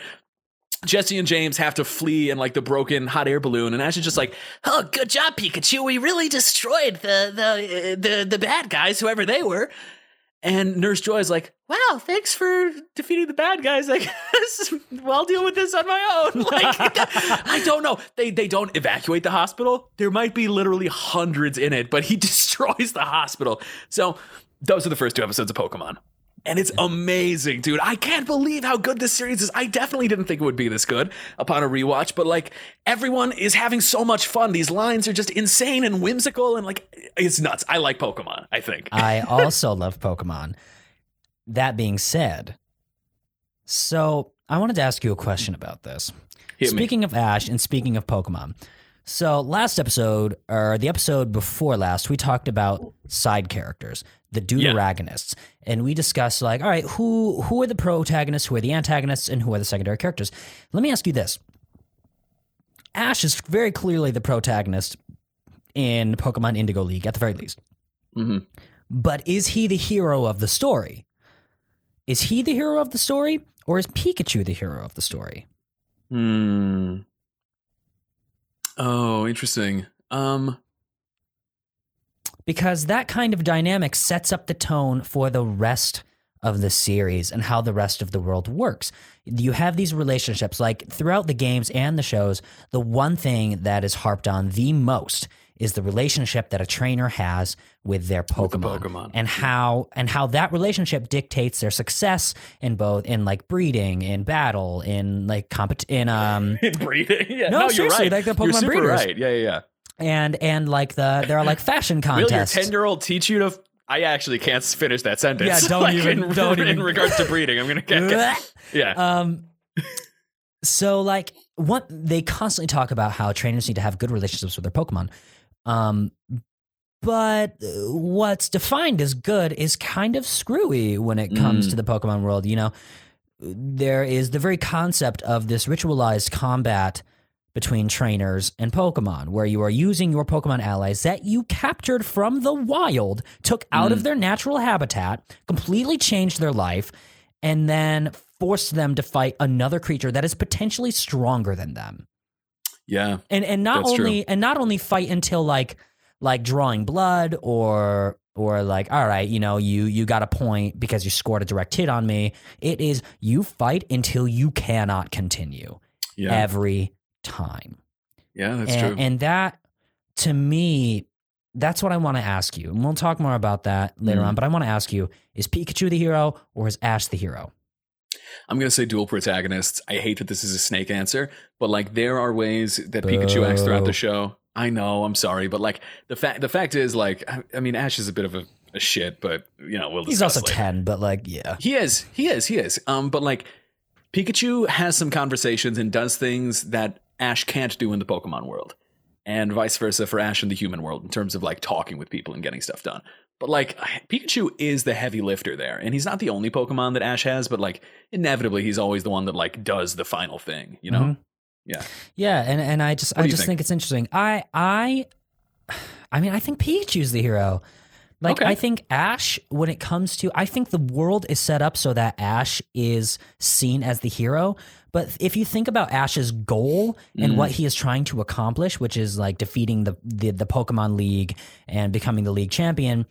Speaker 1: Jessie and James have to flee in like the broken hot air balloon, and Ash is just like, "Oh, good job, Pikachu! We really destroyed the the uh, the the bad guys, whoever they were." And Nurse Joy is like, "Wow, thanks for defeating the bad guys. I guess well, I'll deal with this on my own." Like, I don't know. They they don't evacuate the hospital. There might be literally hundreds in it, but he destroys the hospital. So those are the first two episodes of Pokemon. And it's amazing, dude. I can't believe how good this series is. I definitely didn't think it would be this good upon a rewatch, but like everyone is having so much fun. These lines are just insane and whimsical and like it's nuts. I like Pokemon, I think.
Speaker 2: I also love Pokemon. That being said, so I wanted to ask you a question about this.
Speaker 1: Hit me.
Speaker 2: speaking of Ash and speaking of Pokemon. So last episode, or the episode before last, we talked about side characters, the deuteragonists, and we discussed like, all right, who who are the protagonists, who are the antagonists, and who are the secondary characters. Let me ask you this: Ash is very clearly the protagonist in Pokemon Indigo League, at the very least.
Speaker 1: Mhm.
Speaker 2: But is he the hero of the story? is he the hero of the story or is Pikachu the hero of the story?
Speaker 1: Hmm. Oh, interesting. Um.
Speaker 2: Because that kind of dynamic sets up the tone for the rest of the series and how the rest of the world works. You have these relationships like throughout the games and the shows, the one thing that is harped on the most is the relationship that a trainer has with their
Speaker 1: With the
Speaker 2: Pokemon,
Speaker 1: Pokemon.
Speaker 2: and how and how that relationship dictates their success in both in like breeding, in battle, in like compet in um
Speaker 1: In breeding. Yeah,
Speaker 2: No,
Speaker 1: no, you're
Speaker 2: seriously,
Speaker 1: right.
Speaker 2: like the Pokemon
Speaker 1: you're
Speaker 2: Pokemon
Speaker 1: super
Speaker 2: breeders.
Speaker 1: right. Yeah, yeah, yeah.
Speaker 2: And and like the there are like fashion
Speaker 1: Will
Speaker 2: contests.
Speaker 1: your ten year old teach you to? I actually can't finish that sentence.
Speaker 2: Yeah, don't
Speaker 1: Like,
Speaker 2: even-
Speaker 1: In,
Speaker 2: don't
Speaker 1: in
Speaker 2: even-
Speaker 1: regards to breeding, I'm gonna get. get- yeah.
Speaker 2: Um, so like what they constantly talk about how trainers need to have good relationships with their Pokemon. Um, but uh, what's defined as good is kind of screwy when it comes
Speaker 1: Mm.
Speaker 2: to the Pokemon world. You know, there is the very concept of this ritualized combat between trainers and Pokemon, where you are using your Pokemon allies that you captured from the wild, took out of mm. their natural habitat, completely changed their life, and then forced them to fight another creature that is potentially stronger than them.
Speaker 1: yeah.
Speaker 2: And and not
Speaker 1: That's true.
Speaker 2: only and not only fight until like like drawing blood or or like all right you know you you got a point because you scored a direct hit on me it is you fight until you cannot continue
Speaker 1: Yeah.
Speaker 2: every time
Speaker 1: yeah. That's
Speaker 2: and,
Speaker 1: true.
Speaker 2: and that to me that's what i want to ask you and we'll talk more about that later
Speaker 1: Mm.
Speaker 2: on but i want to ask you is pikachu the hero or is ash the hero
Speaker 1: I'm gonna say dual protagonists. I hate that this is a snake answer, but like there are ways that Pikachu acts throughout the show. I know. I'm sorry, but like the fact the fact is like I, I mean Ash is a bit of a, a shit, but you know we'll.
Speaker 2: he's also
Speaker 1: later.
Speaker 2: 10 but like yeah
Speaker 1: He is. He is. He is. Um, but like Pikachu has some conversations and does things that Ash can't do in the Pokemon world, and vice versa for Ash in the human world in terms of like talking with people and getting stuff done. But like Pikachu is the heavy lifter there, and he's not the only Pokemon that Ash has. But like inevitably, he's always the one that like does the final thing. You know?
Speaker 2: Mhm.
Speaker 1: Yeah.
Speaker 2: Yeah, and and I just
Speaker 1: What
Speaker 2: I just
Speaker 1: think?
Speaker 2: think? it's interesting. I I I mean, I think Pikachu's the hero. Like
Speaker 1: Okay.
Speaker 2: I think Ash when it comes to I think the world is set up so that Ash is seen as the hero. But if you think about Ash's goal and
Speaker 1: Mm.
Speaker 2: what he is trying to accomplish, which is like defeating the, the the Pokemon League and becoming the league champion,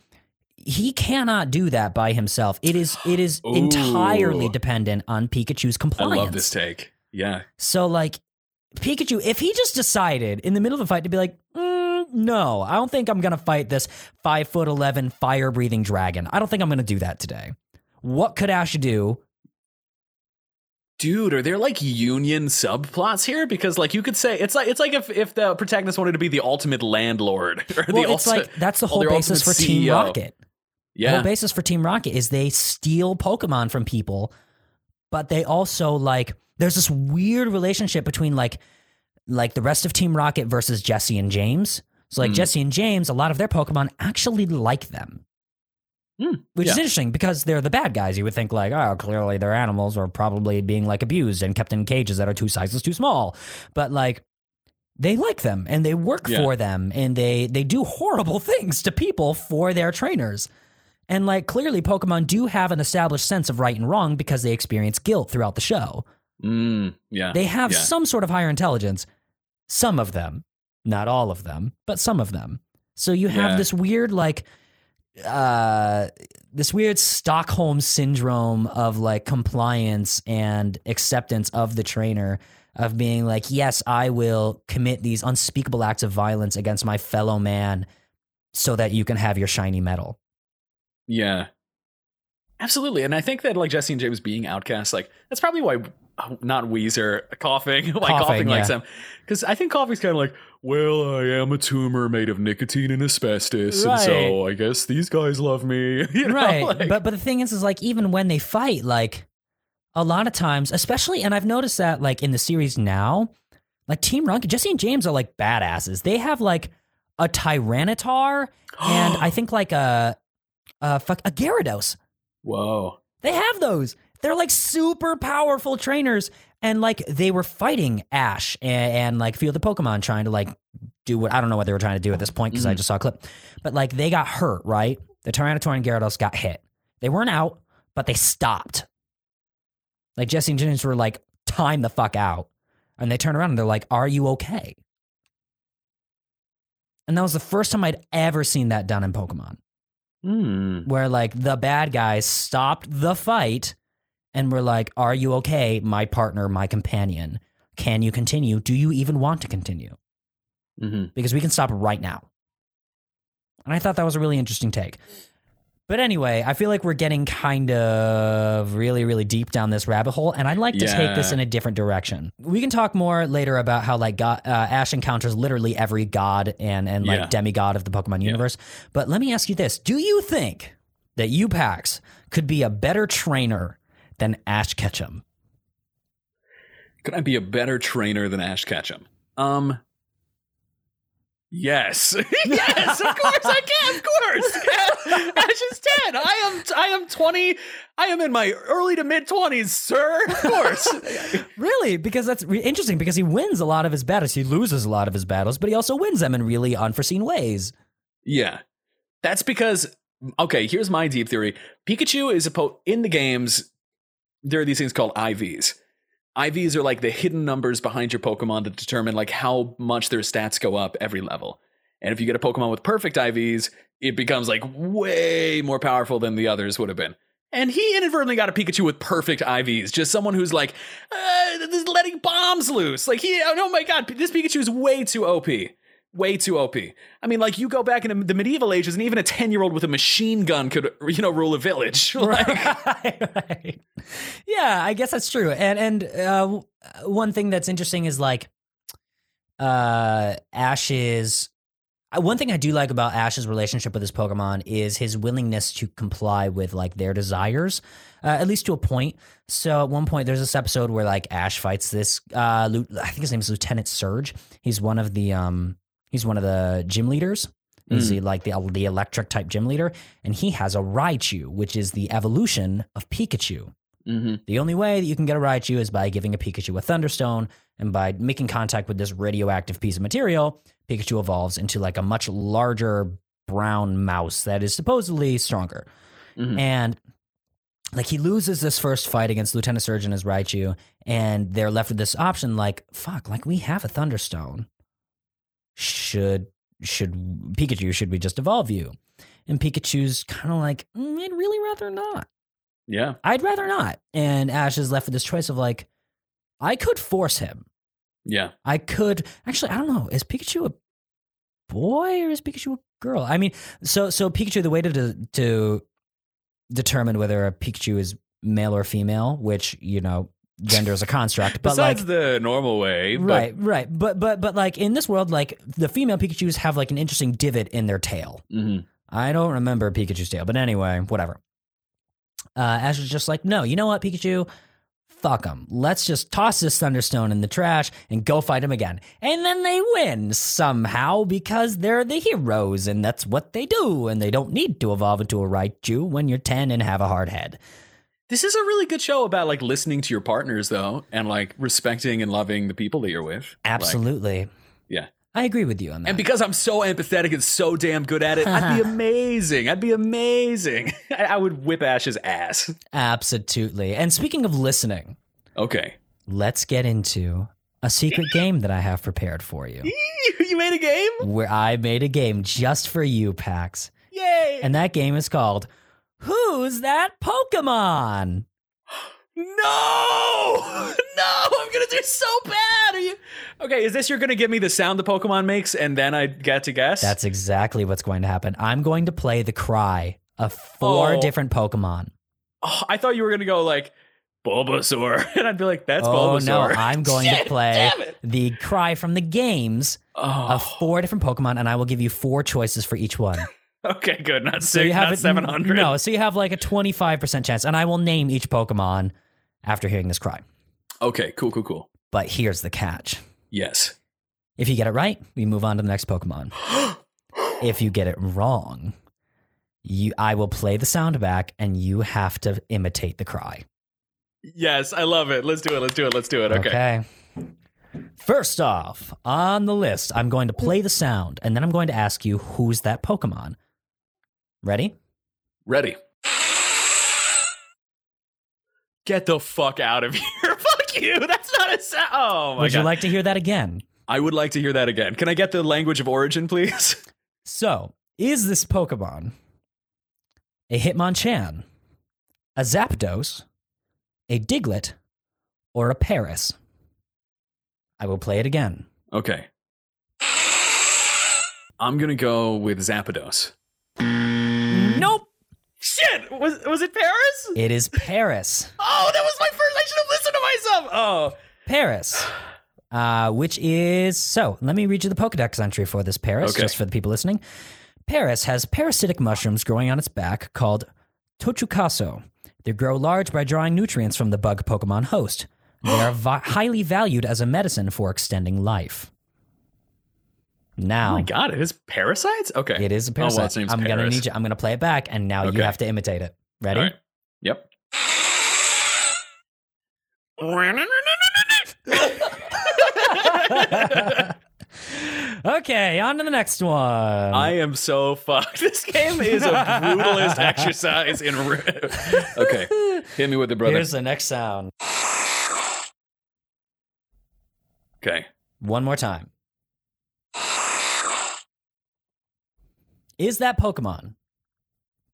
Speaker 2: he cannot do that by himself. It is it is
Speaker 1: Ooh.
Speaker 2: entirely dependent on Pikachu's compliance.
Speaker 1: I love this take. Yeah.
Speaker 2: So like Pikachu, if he just decided in the middle of a fight to be like, mm, no, I don't think I'm gonna fight this five foot eleven fire breathing dragon. I don't think I'm gonna do that today. What could Ash do?
Speaker 1: Dude, are there like union subplots here? Because like you could say it's like it's like if if the protagonist wanted to be the ultimate landlord or the
Speaker 2: Well, it's
Speaker 1: ultimate,
Speaker 2: like that's the whole basis for
Speaker 1: ultimate
Speaker 2: Team
Speaker 1: CEO.
Speaker 2: Rocket. The
Speaker 1: Yeah.
Speaker 2: whole basis for Team Rocket is they steal Pokemon from people, but they also like there's this weird relationship between like like the rest of Team Rocket versus Jessie and James. So like
Speaker 1: Mm.
Speaker 2: Jessie and James, a lot of their Pokemon actually like them.
Speaker 1: Mm,
Speaker 2: Which is interesting because they're the bad guys. You would think like, oh, clearly their animals are probably being like abused and kept in cages that are two sizes too small. But like they like them and they work
Speaker 1: Yeah.
Speaker 2: for them and they they do horrible things to people for their trainers. And like clearly Pokemon do have an established sense of right and wrong because they experience guilt throughout the show.
Speaker 1: Mm, yeah.
Speaker 2: They have
Speaker 1: yeah.
Speaker 2: some sort of higher intelligence. Some of them, not all of them, but some of them. So you have
Speaker 1: Yeah.
Speaker 2: this weird like uh this weird Stockholm syndrome of like compliance and acceptance of the trainer of being like, yes, I will commit these unspeakable acts of violence against my fellow man so that you can have your shiny medal.
Speaker 1: Yeah. Absolutely. And I think that like Jessie and James being outcasts, like that's probably why uh, not Weezing Koffing, like
Speaker 2: Koffing,
Speaker 1: Koffing,
Speaker 2: yeah.
Speaker 1: them. Because I think Koffing's kind of like, well, I am a tumor made of nicotine and asbestos, and so I guess these guys love me. You know?
Speaker 2: right
Speaker 1: Like-
Speaker 2: but but the thing is is like even when they fight like a lot of times especially and i've noticed that like in the series now like team rocket jessie and james are like badasses they have like a tyranitar and i think like a a fuck a gyarados
Speaker 1: Whoa.
Speaker 2: they have those they're like super powerful trainers and like they were fighting ash and, and like few of the pokemon trying to like do what i don't know what they were trying to do at this point because i
Speaker 1: Mhm.
Speaker 2: just saw a clip but like they got hurt right the Tyranitar and Gyarados got hit. They weren't out, but they stopped. Like Jessie and James were like, time the fuck out. And they turn around and they're like, Are you okay? And that was the first time I'd ever seen that done in Pokemon,
Speaker 1: Hmm.
Speaker 2: where like the bad guys stopped the fight and we're like, Are you okay, my partner, my companion? Can you continue? Do you even want to continue?
Speaker 1: hmm
Speaker 2: Because we can stop right now. And I thought that was a really interesting take. But anyway, I feel like we're getting kind of really, really deep down this rabbit hole, and I'd like to take this in a different direction. We can talk more later about how like God, uh, Ash encounters literally every god and and like
Speaker 1: Yeah.
Speaker 2: demigod of the Pokemon universe. But let me ask you this: Do you think that you Pax could be a better trainer than Ash Ketchum?
Speaker 1: Could I be a better trainer than Ash Ketchum? Um. Yes, yes, of course I can. Of course, Ash is ten. I am. I am twenty. I am in my early to mid twenties, sir. Of course.
Speaker 2: Really? Because that's re- interesting. Because he wins a lot of his battles, he loses a lot of his battles, but he also wins them in really unforeseen ways.
Speaker 1: Yeah. That's because okay, here's my deep theory. Pikachu is a po- in the games there are these things called IVs. IVs are like the hidden numbers behind your Pokemon that determine like how much their stats go up every level. And if you get a Pokemon with perfect IVs, it becomes like way more powerful than the others would have been. And he inadvertently got a Pikachu with perfect IVs. Just someone who's like, uh, letting bombs loose. Like he, oh my god, this Pikachu is way too OP. Way too OP. I mean, like you go back into the medieval ages, and even a ten-year-old with a machine gun could, you know, rule a village. Like,
Speaker 2: right, right. Yeah, I guess that's true. And and uh, one thing that's interesting is like uh, Ash's. uh, One thing I do like about Ash's relationship with his Pokemon is his willingness to comply with like their desires, uh, at least to a point. So at one point, there's this episode where like Ash fights this. Uh, I think his name is Lieutenant Surge. He's one of the um, he's one of the gym leaders. He's the, like the the electric type gym leader, and he has a Raichu, which is the evolution of Pikachu.
Speaker 1: Mhm.
Speaker 2: The only way that you can get a Raichu is by giving a Pikachu a Thunderstone, and by making contact with this radioactive piece of material, Pikachu evolves into like a much larger brown mouse that is supposedly stronger.
Speaker 1: Mhm.
Speaker 2: And like he loses this first fight against Lieutenant Surgeon as Raichu, and they're left with this option like, fuck, like we have a Thunderstone. Should should Pikachu, should we just evolve you? And Pikachu's kind of like, "Mm, I'd really rather not.
Speaker 1: yeah,
Speaker 2: I'd rather not. And Ash is left with this choice of like, I could force him.
Speaker 1: yeah.
Speaker 2: I could actually. I don't know. Is Pikachu a boy or is Pikachu a girl? I mean, so so Pikachu. The way to to determine whether a Pikachu is male or female, which you know, gender is a construct, but
Speaker 1: Besides
Speaker 2: like.
Speaker 1: the normal way, but
Speaker 2: Right, right, but but but like in this world, like the female Pikachu's have like an interesting divot in their tail.
Speaker 1: Mhm.
Speaker 2: I don't remember Pikachu's tail, but anyway, whatever. Uh, Ash was just like, no, you know what, Pikachu? Fuck them. Let's just toss this Thunderstone in the trash and go fight him again. And then they win somehow because they're the heroes and that's what they do. And they don't need to evolve into a Raichu when you're 10 and have a hard head.
Speaker 1: This is a really good show about like listening to your partners though, and like respecting and loving the people that you're with. Like,
Speaker 2: Absolutely.
Speaker 1: yeah.
Speaker 2: I agree with you on that.
Speaker 1: And because I'm so empathetic and so damn good at it, I'd be uh-huh. amazing. I'd be amazing. I would whip Ash's ass.
Speaker 2: Absolutely. And speaking of listening,
Speaker 1: Okay.
Speaker 2: let's get into a secret game that I have prepared for you.
Speaker 1: you made a game?
Speaker 2: Where I made a game just for you, Pax.
Speaker 1: Yay!
Speaker 2: And that game is called Who's That Pokemon?
Speaker 1: no! No! I'm gonna do so bad! Are you Okay, is this you're gonna give me the sound the Pokemon makes and then I get to guess?
Speaker 2: That's exactly what's going to happen. I'm going to play the cry of four
Speaker 1: Oh.
Speaker 2: different Pokemon.
Speaker 1: Oh, I thought you were gonna go like Bulbasaur. And I'd be like, that's Bulbasaur.
Speaker 2: oh no, I'm going
Speaker 1: Shit,
Speaker 2: to play the cry from the games
Speaker 1: Oh,
Speaker 2: of four different Pokemon, and I will give you four choices for each one.
Speaker 1: Okay, good. Not
Speaker 2: So you have
Speaker 1: not seven hundred.
Speaker 2: No, so you have like a 25% chance, and I will name each Pokemon after hearing this cry.
Speaker 1: Okay, cool, cool, cool.
Speaker 2: But here's the catch.
Speaker 1: Yes.
Speaker 2: If you get it right, we move on to the next Pokemon. if you get it wrong, you I will play the sound back and you have to imitate the cry.
Speaker 1: Yes, I love it. Let's do it. Let's do it. Let's do it. Okay.
Speaker 2: Okay. First off, on the list, I'm going to play the sound and then I'm going to ask you who's that Pokemon. Ready?
Speaker 1: Ready. Get the fuck out of here. fuck you. That's not a sound. Oh my
Speaker 2: Would
Speaker 1: god.
Speaker 2: you like to hear that again?
Speaker 1: I would like to hear that again. Can I get the language of origin, please?
Speaker 2: So, is this Pokemon a Hitmonchan, a Zapdos, a Diglett, or a Paras? I will play it again.
Speaker 1: Okay. I'm gonna go with Zapdos.
Speaker 2: Nope.
Speaker 1: Shit! Was was it Paras?
Speaker 2: It is Paras.
Speaker 1: Oh, that was my first. I should have listened to myself. Oh,
Speaker 2: Paras. Uh, which is so. Let me read you the Pokedex entry for this Paras,
Speaker 1: Okay.
Speaker 2: just for the people listening. Paras has parasitic mushrooms growing on its back called Tochukaso. They grow large by drawing nutrients from the bug Pokemon host. They are vi- highly valued as a medicine for extending life.
Speaker 1: Oh
Speaker 2: Now,
Speaker 1: my god! It is parasites. Okay,
Speaker 2: it is a
Speaker 1: Oh, well,
Speaker 2: parasite.
Speaker 1: its name's
Speaker 2: I'm gonna need you. I'm gonna play it back, and now you have to imitate it. Ready?
Speaker 1: Right. Yep.
Speaker 2: okay, on to the next one.
Speaker 1: I am so fucked. This game is a brutalist exercise in. Re- okay, hit me with the brother.
Speaker 2: Here's the next sound.
Speaker 1: okay.
Speaker 2: One more time. Is that Pokemon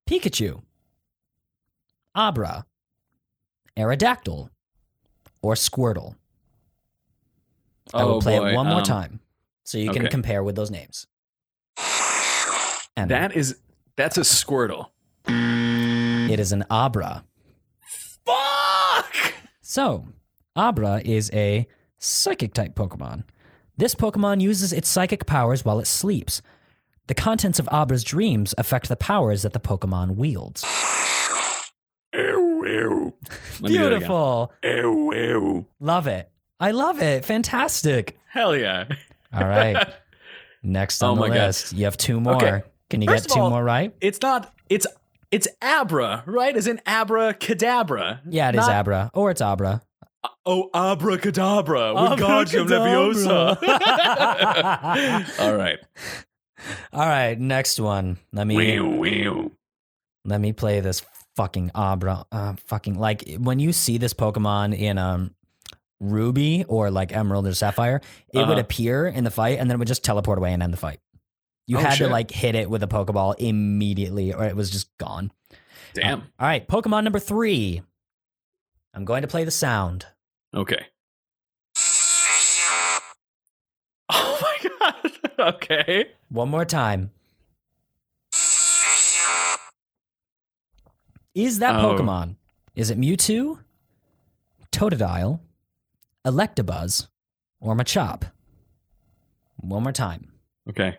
Speaker 2: Pikachu, Abra, Aerodactyl, or Squirtle? I will
Speaker 1: Oh,
Speaker 2: play
Speaker 1: boy,
Speaker 2: it one more
Speaker 1: um,
Speaker 2: time so you can
Speaker 1: okay.
Speaker 2: compare with those names. And
Speaker 1: That is that's a Squirtle.
Speaker 2: it is an Abra.
Speaker 1: Fuck!
Speaker 2: So, Abra is a psychic type Pokemon. This Pokemon uses its psychic powers while it sleeps. The contents of Abra's dreams affect the powers that the Pokemon wields.
Speaker 1: Ew, ew. Let me do that again.
Speaker 2: Beautiful.
Speaker 1: Ew, ew.
Speaker 2: Love it. I love it. Fantastic.
Speaker 1: Hell yeah.
Speaker 2: All right. Next oh on
Speaker 1: Oh
Speaker 2: the
Speaker 1: my God.
Speaker 2: list, you have two more.
Speaker 1: Okay.
Speaker 2: Can you
Speaker 1: First
Speaker 2: get two
Speaker 1: all-
Speaker 2: more right?
Speaker 1: It's not. It's it's Abra, right? As in Abracadabra.
Speaker 2: Yeah, it is
Speaker 1: Not-
Speaker 2: Abra. Or it's Abra.
Speaker 1: Uh, oh, Abra abracadabra. Wingardium Leviosa. All right.
Speaker 2: All right, next one. Let me
Speaker 1: Whew, whew.
Speaker 2: let me play this fucking Abra. Uh, fucking like when you see this Pokemon in um Ruby or like Emerald or Sapphire, it would
Speaker 1: Uh-huh.
Speaker 2: appear in the fight and then it would just teleport away and end the fight. You
Speaker 1: Oh,
Speaker 2: had to like hit it with a Pokeball immediately or it was just gone.
Speaker 1: Damn.
Speaker 2: All right, Pokemon number three. I'm going to play the sound.
Speaker 1: Okay. Oh my god. Okay.
Speaker 2: One more time. Is that
Speaker 1: Oh.
Speaker 2: Pokemon? Is it Mewtwo, Totodile, Electabuzz, or Machop? One more time.
Speaker 1: Okay.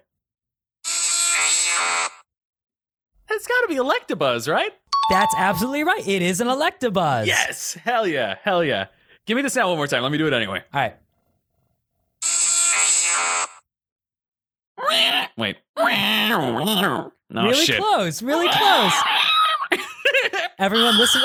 Speaker 1: It's got to be Electabuzz, right?
Speaker 2: That's absolutely right. It is an Electabuzz.
Speaker 1: Yes. Hell yeah. Hell yeah. Give me the sound one more time. Let me do it anyway.
Speaker 2: All right.
Speaker 1: Wait. No
Speaker 2: really
Speaker 1: shit.
Speaker 2: close. Really close. Everyone listen.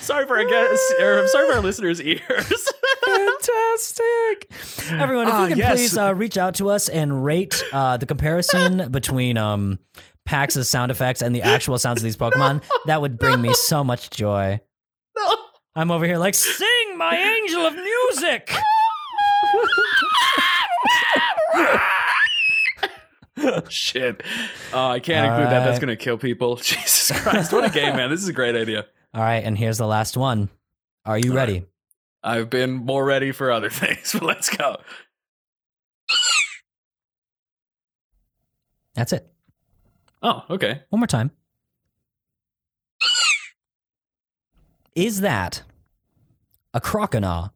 Speaker 1: sorry for or sorry for our listeners' ears.
Speaker 2: Fantastic. Everyone, if
Speaker 1: Ah,
Speaker 2: you can
Speaker 1: yes.
Speaker 2: please uh, reach out to us and rate uh, the comparison between um, Pax's sound effects and the actual sounds of these Pokemon, that would bring me so much joy.
Speaker 1: No.
Speaker 2: I'm over here like, sing my angel of music.
Speaker 1: Shit. Oh, I can't include that. That's going to kill people. Jesus Christ. What a game, man. This is a great idea.
Speaker 2: All right, and here's the last one. Are you
Speaker 1: All right.
Speaker 2: ready?
Speaker 1: I've been more ready for other things, but let's go.
Speaker 2: That's it.
Speaker 1: Oh, okay.
Speaker 2: One more time. Is that a Croconaw,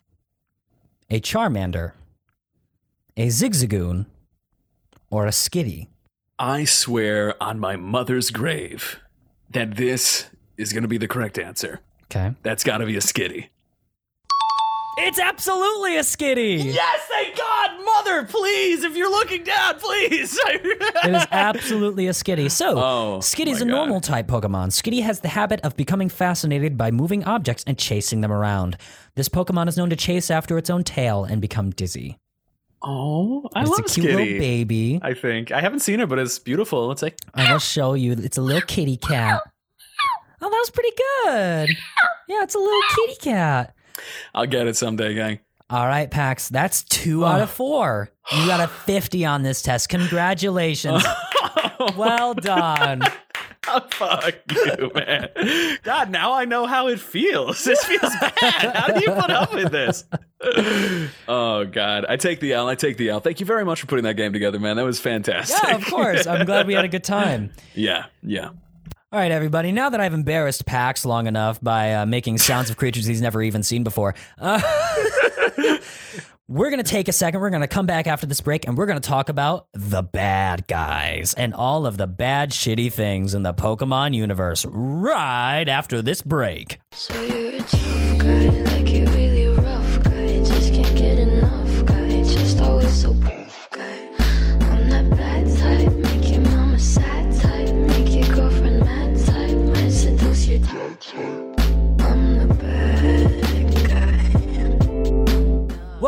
Speaker 2: a Charmander, a Zigzagoon, or a Skitty?
Speaker 1: I swear on my mother's grave that this is going to be the correct answer.
Speaker 2: Okay.
Speaker 1: That's got to be a skitty.
Speaker 2: It's absolutely a Skitty.
Speaker 1: Yes, thank God, mother, please, if you're looking down, please.
Speaker 2: It is absolutely a Skitty. So,
Speaker 1: Oh,
Speaker 2: Skitty's
Speaker 1: my
Speaker 2: a
Speaker 1: God.
Speaker 2: normal type Pokemon. Skitty has the habit of becoming fascinated by moving objects and chasing them around. This Pokemon is known to chase after its own tail and become dizzy.
Speaker 1: Oh, I
Speaker 2: it's
Speaker 1: love
Speaker 2: a cute
Speaker 1: Skitty.
Speaker 2: little baby.
Speaker 1: I think I haven't seen it, but it's beautiful. It's like
Speaker 2: I will show you. It's a little kitty cat. Oh, that was pretty good. Yeah, it's a little kitty cat.
Speaker 1: I'll get it someday, gang.
Speaker 2: All right, Pax. That's two oh. out of four. You got a 50 on this test. Congratulations. well done.
Speaker 1: Oh, fuck you, man. God, now I know how it feels. This feels bad. How do you put up with this? Oh God, I take the L. I take the L. Thank you very much for putting that game together, man. That was fantastic.
Speaker 2: Yeah, of course. I'm glad we had a good time.
Speaker 1: yeah, yeah.
Speaker 2: All right, everybody. Now that I've embarrassed Pax long enough by uh, making sounds of creatures he's never even seen before, uh, we're going to take a second. We're going to come back after this break and we're going to talk about the bad guys and all of the bad, shitty things in the Pokemon universe right after this break.
Speaker 6: So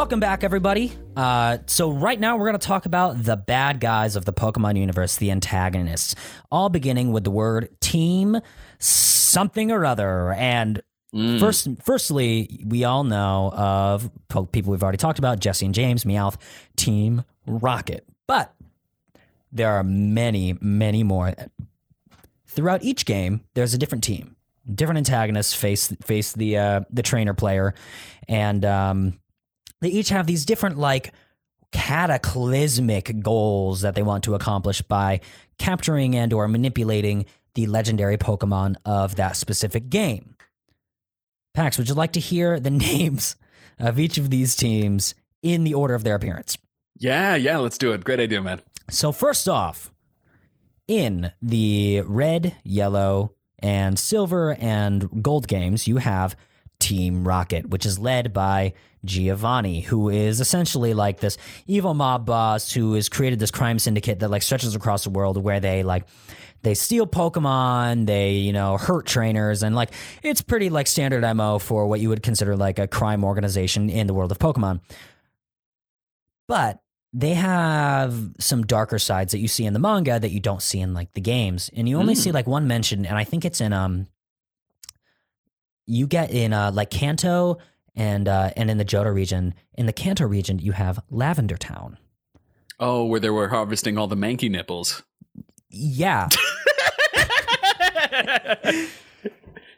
Speaker 2: Welcome back, everybody. Uh, so, right now, we're going to talk about the bad guys of the Pokemon universe, the antagonists, all beginning with the word team something or other. And first, firstly, we all know of people we've already talked about Jessie and James, Meowth, Team Rocket. But there are many, many more. Throughout each game, there's a different team. Different antagonists face face the uh, the trainer player, and um, they each have these different like cataclysmic goals that they want to accomplish by capturing and or manipulating the legendary Pokemon of that specific game. Pax, would you like to hear the names of each of these teams in the order of their appearance?
Speaker 1: Yeah, yeah, let's do it. Great idea, man.
Speaker 2: So first off, in the red, yellow, and silver and gold games, you have Team Rocket, which is led by Giovanni, who is essentially like this evil mob boss who has created this crime syndicate that like stretches across the world where they like they steal Pokemon, they, you know, hurt trainers, and like it's pretty like standard MO for what you would consider like a crime organization in the world of Pokemon. But they have some darker sides that you see in the manga that you don't see in like the games. And you only see like one mention, and I think it's in um you get in uh like Kanto and uh and in the Johto region. In the Kanto region, you have Lavender Town.
Speaker 1: Oh, where they were harvesting all the manky nipples.
Speaker 2: Yeah.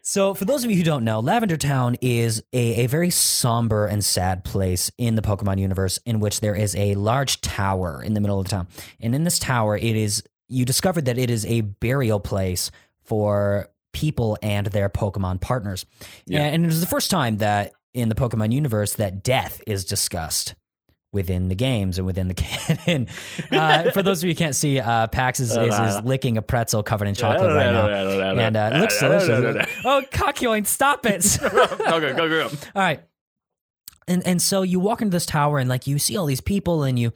Speaker 2: So, for those of you who don't know, Lavender Town is a, a very somber and sad place in the Pokemon universe in which there is a large tower in the middle of the town. And in this tower, it is, you discovered that it is a burial place for people and their Pokemon partners.
Speaker 1: Yeah.
Speaker 2: And it was the first time that in the Pokemon universe that death is discussed within the games and within the canon. Uh, for those of you who can't see, uh, Pax is, is, is licking a pretzel covered in chocolate right now. And uh, it looks delicious. Oh, Cockyoin, stop it.
Speaker 1: go, go, go, go.
Speaker 2: All right. And and so you walk into this tower and like you see all these people and you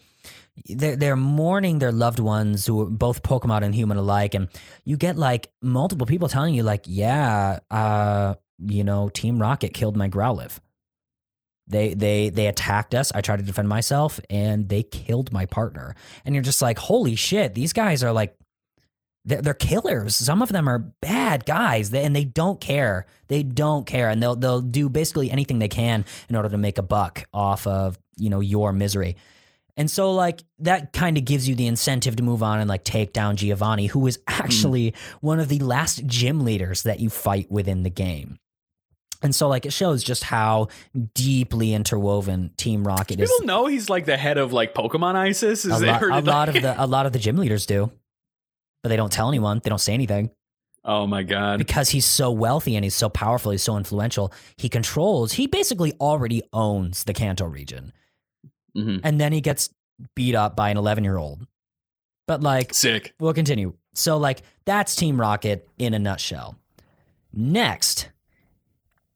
Speaker 2: they're they're mourning their loved ones who are both Pokemon and human alike, and you get like multiple people telling you like, yeah, uh, you know, Team Rocket killed my Growlithe. They they they attacked us. I tried to defend myself, and they killed my partner. And you're just like, holy shit, these guys are like they're, they're killers. Some of them are bad guys, and they don't care. They don't care, and they'll they'll do basically anything they can in order to make a buck off of you know your misery. And so like that kind of gives you the incentive to move on and like take down Giovanni, who is mm. actually one of the last gym leaders that you fight within the game. And so like it shows just how deeply interwoven Team Rocket is.
Speaker 1: People know he's like the head of like Pokemon ISIS. Is
Speaker 2: A, lot, a
Speaker 1: like-
Speaker 2: lot of the a lot of the gym leaders do, but they don't tell anyone. They don't say anything.
Speaker 1: Oh my god.
Speaker 2: because he's so wealthy and he's so powerful, he's so influential. He controls. He basically already owns the Kanto region,
Speaker 1: Mhm.
Speaker 2: and then he gets beat up by an eleven-year-old. But like,
Speaker 1: Sick.
Speaker 2: we'll continue. So like, that's Team Rocket in a nutshell. Next,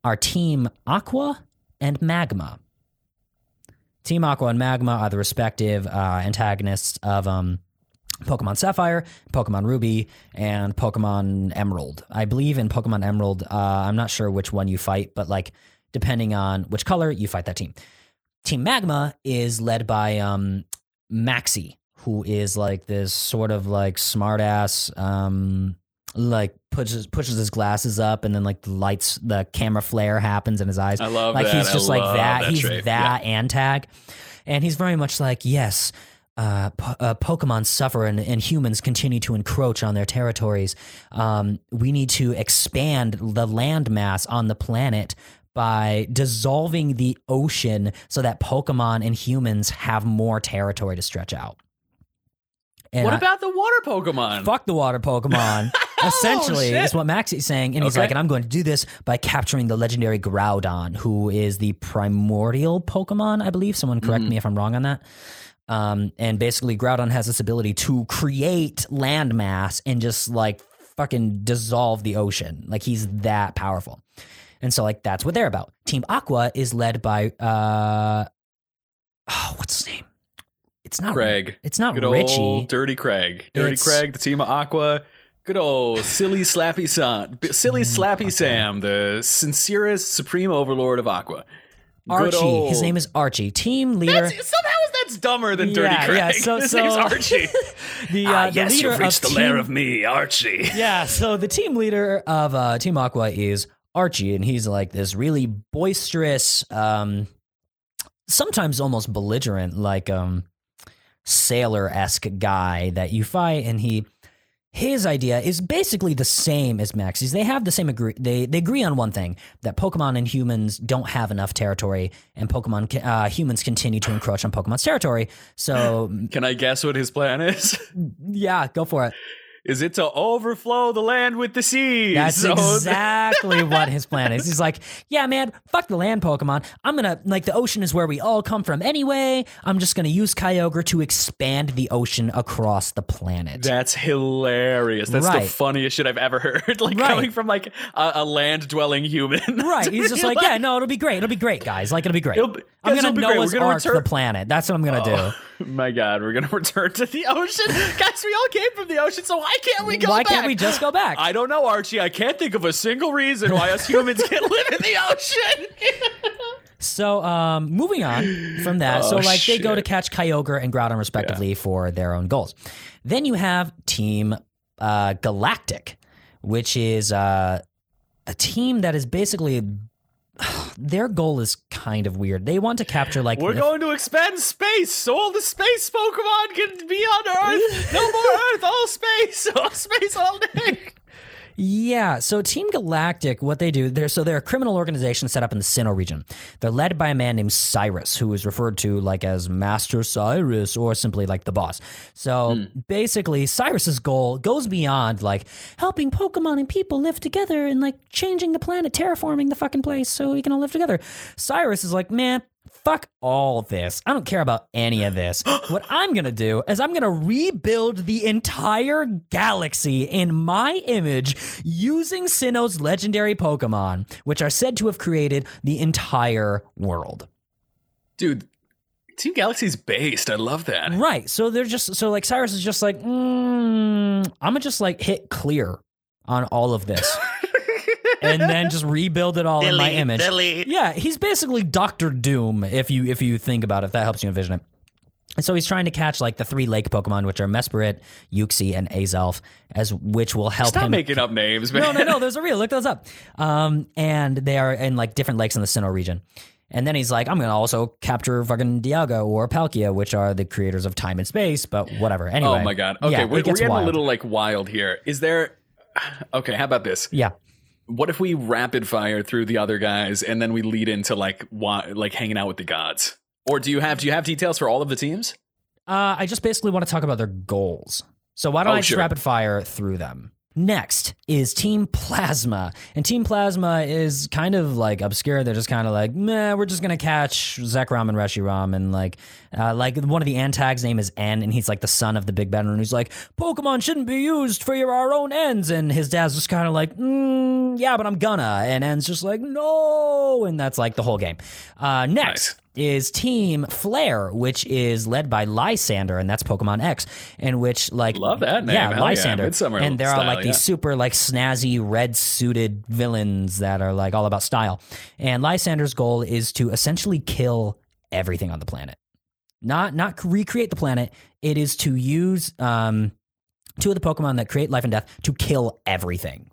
Speaker 2: are Team Aqua and Magma. Team Aqua and Magma are the respective uh, antagonists of um, Pokemon Sapphire, Pokemon Ruby, and Pokemon Emerald. I believe in Pokemon Emerald, uh, I'm not sure which one you fight, but like depending on which color, you fight that team. Team Magma is led by um, Maxie, who is like this sort of like smartass, um, like pushes pushes his glasses up, and then like the lights, the camera flare happens in his eyes.
Speaker 1: I love
Speaker 2: like
Speaker 1: that.
Speaker 2: he's
Speaker 1: I
Speaker 2: just like that.
Speaker 1: that
Speaker 2: he's
Speaker 1: trait.
Speaker 2: that antag, and he's very much like yes. Uh, po- uh, Pokemon suffer and, and humans continue to encroach on their territories. Um, we need to expand the landmass on the planet by dissolving the ocean so that Pokemon and humans have more territory to stretch out. And
Speaker 1: what
Speaker 2: I-
Speaker 1: about the water Pokemon?
Speaker 2: fuck the water Pokemon. Essentially,
Speaker 1: shit.
Speaker 2: is what Max is saying, and he's like, and I'm going to do this by capturing the legendary Groudon, who is the primordial Pokemon, I believe. Someone correct
Speaker 1: Mm-hmm.
Speaker 2: me if I'm wrong on that. Um, and basically, Groudon has this ability to create landmass and just like fucking dissolve the ocean. Like he's that powerful. And so, like, that's what they're about. Team Aqua is led by, uh, oh, what's his name? It's not
Speaker 1: Craig.
Speaker 2: It's not
Speaker 1: Good
Speaker 2: Richie.
Speaker 1: old Dirty Craig. Dirty
Speaker 2: It's-
Speaker 1: Craig, the team of Aqua. Good old silly slappy son, silly
Speaker 2: Mm,
Speaker 1: slappy Sam, the sincerest supreme overlord of Aqua.
Speaker 2: Archie. His name is Archie. Team leader.
Speaker 1: That's, somehow that's dumber than Dirty
Speaker 2: Yeah,
Speaker 1: Craig.
Speaker 2: yeah, so-
Speaker 1: His
Speaker 2: so-
Speaker 1: name's Archie.
Speaker 2: the, uh,
Speaker 1: ah,
Speaker 2: the
Speaker 1: yes, you've reached the lair of me, Archie.
Speaker 2: Yeah, so the team leader of uh, Team Aqua is Archie, and he's like this really boisterous, um, sometimes almost belligerent, like um, sailor esque guy that you fight, and he. His idea is basically the same as Maxie's. They have the same agree. They they agree on one thing that Pokemon and humans don't have enough territory, and Pokemon uh, humans continue to encroach on Pokemon's territory. So
Speaker 1: Can I guess what his plan is?
Speaker 2: yeah, go for it.
Speaker 1: Is it to overflow the land with the seas?
Speaker 2: That's
Speaker 1: So-
Speaker 2: exactly what his plan is. He's like, yeah, man, fuck the land Pokemon. I'm gonna like the ocean is where we all come from anyway. I'm just gonna use Kyogre to expand the ocean across the planet.
Speaker 1: That's hilarious. That's the funniest shit I've ever heard. like
Speaker 2: Right.
Speaker 1: coming from like a, a land dwelling human.
Speaker 2: right. He's just like, yeah, no, it'll be great. It'll be great, guys. Like it'll be great.
Speaker 1: It'll be-
Speaker 2: I'm gonna. Noah's
Speaker 1: gonna
Speaker 2: Ark
Speaker 1: return-
Speaker 2: the planet. That's what I'm gonna do.
Speaker 1: Oh, my God, we're gonna return to the ocean, guys. We all came from the ocean, so why can't we go
Speaker 2: Why
Speaker 1: back?
Speaker 2: can't we just go back?
Speaker 1: I don't know, Archie. I can't think of a single reason why us humans can't live in the ocean.
Speaker 2: So, um, moving on from that, so
Speaker 1: Oh,
Speaker 2: like they go to catch Kyogre and Groudon respectively for their own goals. Then you have Team uh, Galactic, which is uh, a team that is basically their goal is kind of weird. They want to capture like
Speaker 1: We're going to expand space, so all the space Pokemon can be on Earth. No more Earth, all space, all space all day.
Speaker 2: Yeah, so Team Galactic, what they do, they're so they're a criminal organization set up in the Sinnoh region. They're led by a man named Cyrus, who is referred to like as Master Cyrus or simply like the boss. So hmm. basically, Cyrus's goal goes beyond like helping Pokemon and people live together and like changing the planet, terraforming the fucking place so we can all live together. Cyrus is like, man, fuck all this. I don't care about any of this. what I'm going to do is I'm going to rebuild the entire galaxy in my image using Sinnoh's legendary Pokemon, which are said to have created the entire world.
Speaker 1: Dude, Team Galaxy's based. I love that.
Speaker 2: Right. So they're just, so like Cyrus is just like, mm, I'm going to just like hit clear on all of this. and then just rebuild it all in my image. Yeah, he's basically Doctor Doom if you if you think about it, if that helps you envision it. And so he's trying to catch like the three lake Pokemon, which are Mesprit, Uxie, and Azelf, as which will help
Speaker 1: Stop
Speaker 2: him.
Speaker 1: making up names, man.
Speaker 2: no, no, no. Those are real. Look those up. Um, and they are in like different lakes in the Sinnoh region. And then he's like, I'm gonna also capture fucking Dialga or Palkia, which are the creators of time and space, but whatever. Anyway.
Speaker 1: Oh my god. Okay,
Speaker 2: yeah,
Speaker 1: we're,
Speaker 2: it
Speaker 1: we're getting
Speaker 2: wild.
Speaker 1: a little like wild here. Is there? Okay, how about this?
Speaker 2: Yeah.
Speaker 1: What if we rapid fire through the other guys and then we lead into like wa- like hanging out with the gods? Or do you have do you have details for all of the teams?
Speaker 2: Uh, I just basically want to talk about their goals. So why don't
Speaker 1: Oh,
Speaker 2: I just
Speaker 1: sure.
Speaker 2: rapid fire through them? Next is Team Plasma. And Team Plasma is kind of like obscure. They're just kind of like, meh, we're just going to catch Zekrom and Reshiram. And like, uh, like one of the antags name is N, and he's like the son of the big bad, and he's like, Pokemon shouldn't be used for your our own ends. And his dad's just kind of like, mm, yeah, but I'm gonna. And N's just like, no. And that's like the whole game. Uh, next
Speaker 1: Nice.
Speaker 2: Is Team Flare, which is led by Lysander, and that's Pokemon X, in which like
Speaker 1: Love that name.
Speaker 2: yeah,
Speaker 1: Hell yeah.
Speaker 2: Lysander,
Speaker 1: Midsummer
Speaker 2: and there are
Speaker 1: style,
Speaker 2: like these super like snazzy red suited villains that are like all about style, and Lysander's goal is to essentially kill everything on the planet. Not not recreate the planet. It is to use um, two of the Pokemon that create life and death to kill everything.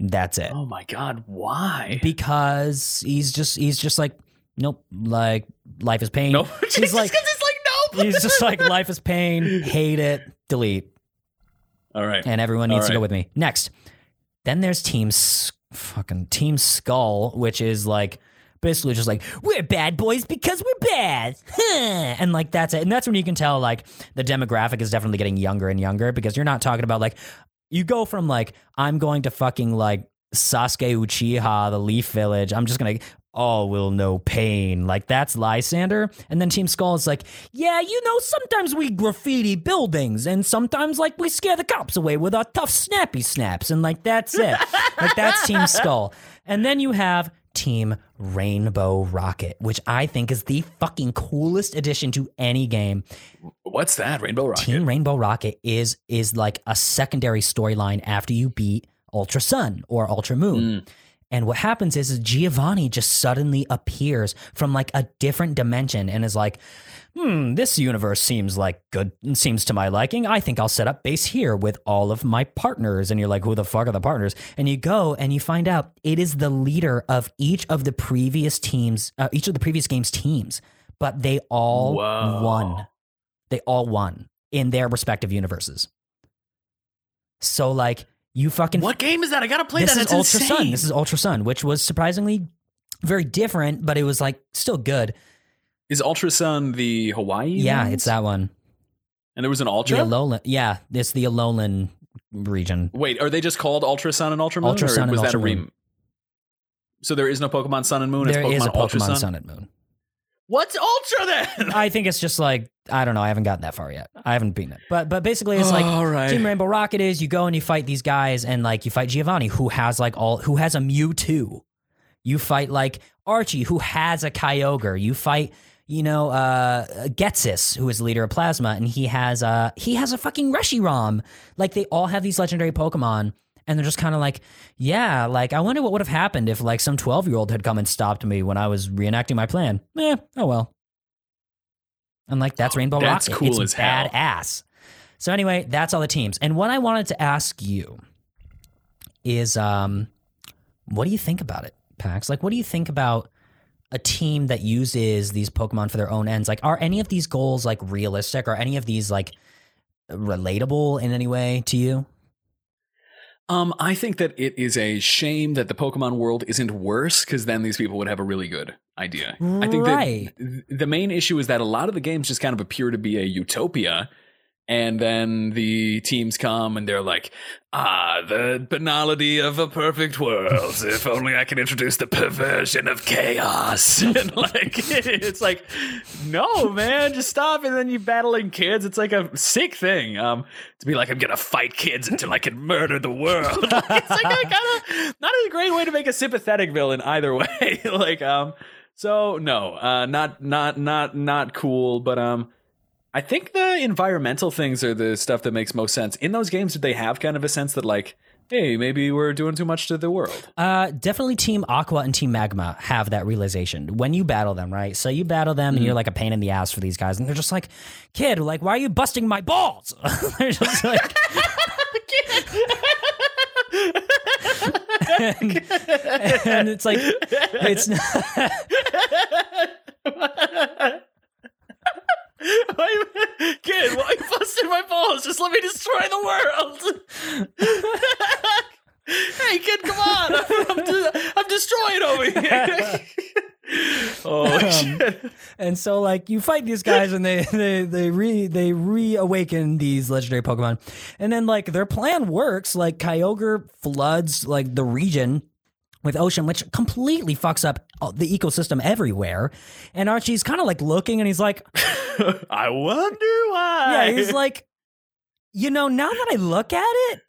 Speaker 2: That's it.
Speaker 1: Oh my god, why?
Speaker 2: Because he's just he's just like nope, like life is pain.
Speaker 1: Nope.
Speaker 2: He's
Speaker 1: Just
Speaker 2: like
Speaker 1: it's like nope.
Speaker 2: he's just like life is pain, hate it, delete.
Speaker 1: All right.
Speaker 2: and everyone
Speaker 1: All
Speaker 2: needs to go with me. Next, then there's Team S- fucking Team Skull, which is like basically just like we're bad boys because we're bad, huh. and like that's it. And that's when you can tell like the demographic is definitely getting younger and younger because you're not talking about like you go from like I'm going to fucking like Sasuke Uchiha, the Leaf Village. I'm just gonna. All will know pain. Like that's Lysander. And then Team Skull is like, yeah, you know, sometimes we graffiti buildings and sometimes like we scare the cops away with our tough snappy snaps. And like that's it. like that's Team Skull. And then you have Team Rainbow Rocket, which I think is the fucking coolest addition to any game.
Speaker 1: What's that? Rainbow Rocket.
Speaker 2: Team Rainbow Rocket is is like a secondary storyline after you beat Ultra Sun or Ultra Moon. Hmm. And what happens is, is Giovanni just suddenly appears from like a different dimension and is like, hmm, this universe seems like good, seems to my liking. I think I'll set up base here with all of my partners. And you're like, who the fuck are the partners? And you go and you find out it is the leader of each of the previous teams, uh, each of the previous games teams, but they all
Speaker 1: Whoa.
Speaker 2: won. They all won in their respective universes. So like you fucking
Speaker 1: What game is that? I gotta play
Speaker 2: this
Speaker 1: that.
Speaker 2: is
Speaker 1: It's
Speaker 2: Ultra
Speaker 1: insane.
Speaker 2: Sun. This is Ultra Sun, which was surprisingly very different, but it was like still good.
Speaker 1: Is Ultra Sun the Hawaii?
Speaker 2: Yeah,
Speaker 1: ones?
Speaker 2: it's that one.
Speaker 1: And there was an Ultra.
Speaker 2: The
Speaker 1: Ultra.
Speaker 2: Alolan. Yeah, it's the Alolan region.
Speaker 1: Wait, are they just called Ultra Sun and Ultra Moon?
Speaker 2: Ultra
Speaker 1: or
Speaker 2: Sun and
Speaker 1: was that
Speaker 2: Ultra
Speaker 1: a rem-
Speaker 2: Moon.
Speaker 1: So there is no Pokemon Sun and Moon.
Speaker 2: There
Speaker 1: it's Pokemon
Speaker 2: is a
Speaker 1: Ultra
Speaker 2: Pokemon
Speaker 1: Sun.
Speaker 2: Sun and Moon.
Speaker 1: What's Ultra then?
Speaker 2: I think it's just like I don't know. I haven't gotten that far yet. I haven't beaten it, but but basically it's like
Speaker 1: All right.
Speaker 2: Team Rainbow Rocket is you go and you fight these guys and like you fight Giovanni who has like all who has a Mewtwo. You fight like Archie who has a Kyogre. You fight you know uh Ghetsis who is the leader of Plasma and he has uh he has a fucking Reshiram. Like they all have these legendary Pokemon and they're just kind of like yeah like I wonder what would have happened if like some 12 year old had come and stopped me when I was reenacting my plan. Eh, oh well. And like that's Rainbow
Speaker 1: That's
Speaker 2: Rocket.
Speaker 1: cool
Speaker 2: it's
Speaker 1: as hell.
Speaker 2: badass. So anyway, that's all the teams. And what I wanted to ask you is um what do you think about it, Pax? Like what do you think about a team that uses these Pokemon for their own ends? Like are any of these goals like realistic? Are any of these like relatable in any way to you?
Speaker 1: Um, I think that it is a shame that the Pokemon world isn't worse because then these people would have a really good idea. I think
Speaker 2: Right.
Speaker 1: that the main issue is that a lot of the games just kind of appear to be a utopia. And then the teams come and they're like, ah, the banality of a perfect world. if only I can introduce the perversion of chaos. and like, it's like, no, man, just stop. And then you battling kids. It's like a sick thing. Um, to be like, I'm gonna fight kids until I can murder the world. it's like a kind of not a great way to make a sympathetic villain either way. like, um, so no, uh, not not not not cool. But um, I think the environmental things are the stuff that makes most sense in those games. Did they have kind of a sense that like, hey, maybe we're doing too much to the world?
Speaker 2: Uh, definitely Team Aqua and Team Magma have that realization when you battle them, right? So you battle them and you're like a pain in the ass for these guys, and they're just like, "Kid, like, why are you busting my balls?" they're just like, and, and it's like, it's not,
Speaker 1: Kid, why you busting my balls? Just let me destroy the world. hey, kid, come on! I'm, I'm, de- I'm destroying over here. oh um, shit!
Speaker 2: and so like you fight these guys and they they they re they reawaken these legendary Pokemon, and then like their plan works. Like Kyogre floods like the region with ocean, which completely fucks up uh, the ecosystem everywhere. And Archie's kind of like looking and he's like,
Speaker 1: I wonder why.
Speaker 2: yeah, he's like, you know, now that I look at it,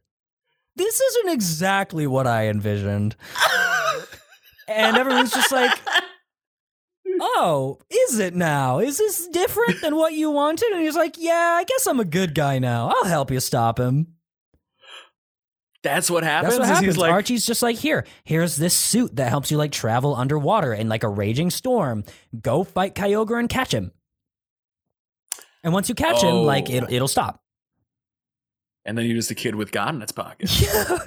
Speaker 2: this isn't exactly what I envisioned. and everyone's just like, oh, is it now? Is this different than what you wanted? And he's like, yeah, I guess I'm a good guy now. I'll help you stop him.
Speaker 1: That's what happens.
Speaker 2: That's what happens.
Speaker 1: Like,
Speaker 2: Archie's just like, here, here's this suit that helps you like travel underwater in like a raging storm. Go fight Kyogre and catch him. And once you catch him, like
Speaker 1: Oh.
Speaker 2: it, it'll stop.
Speaker 1: and then you're just a kid with God in its pocket.
Speaker 2: Yeah.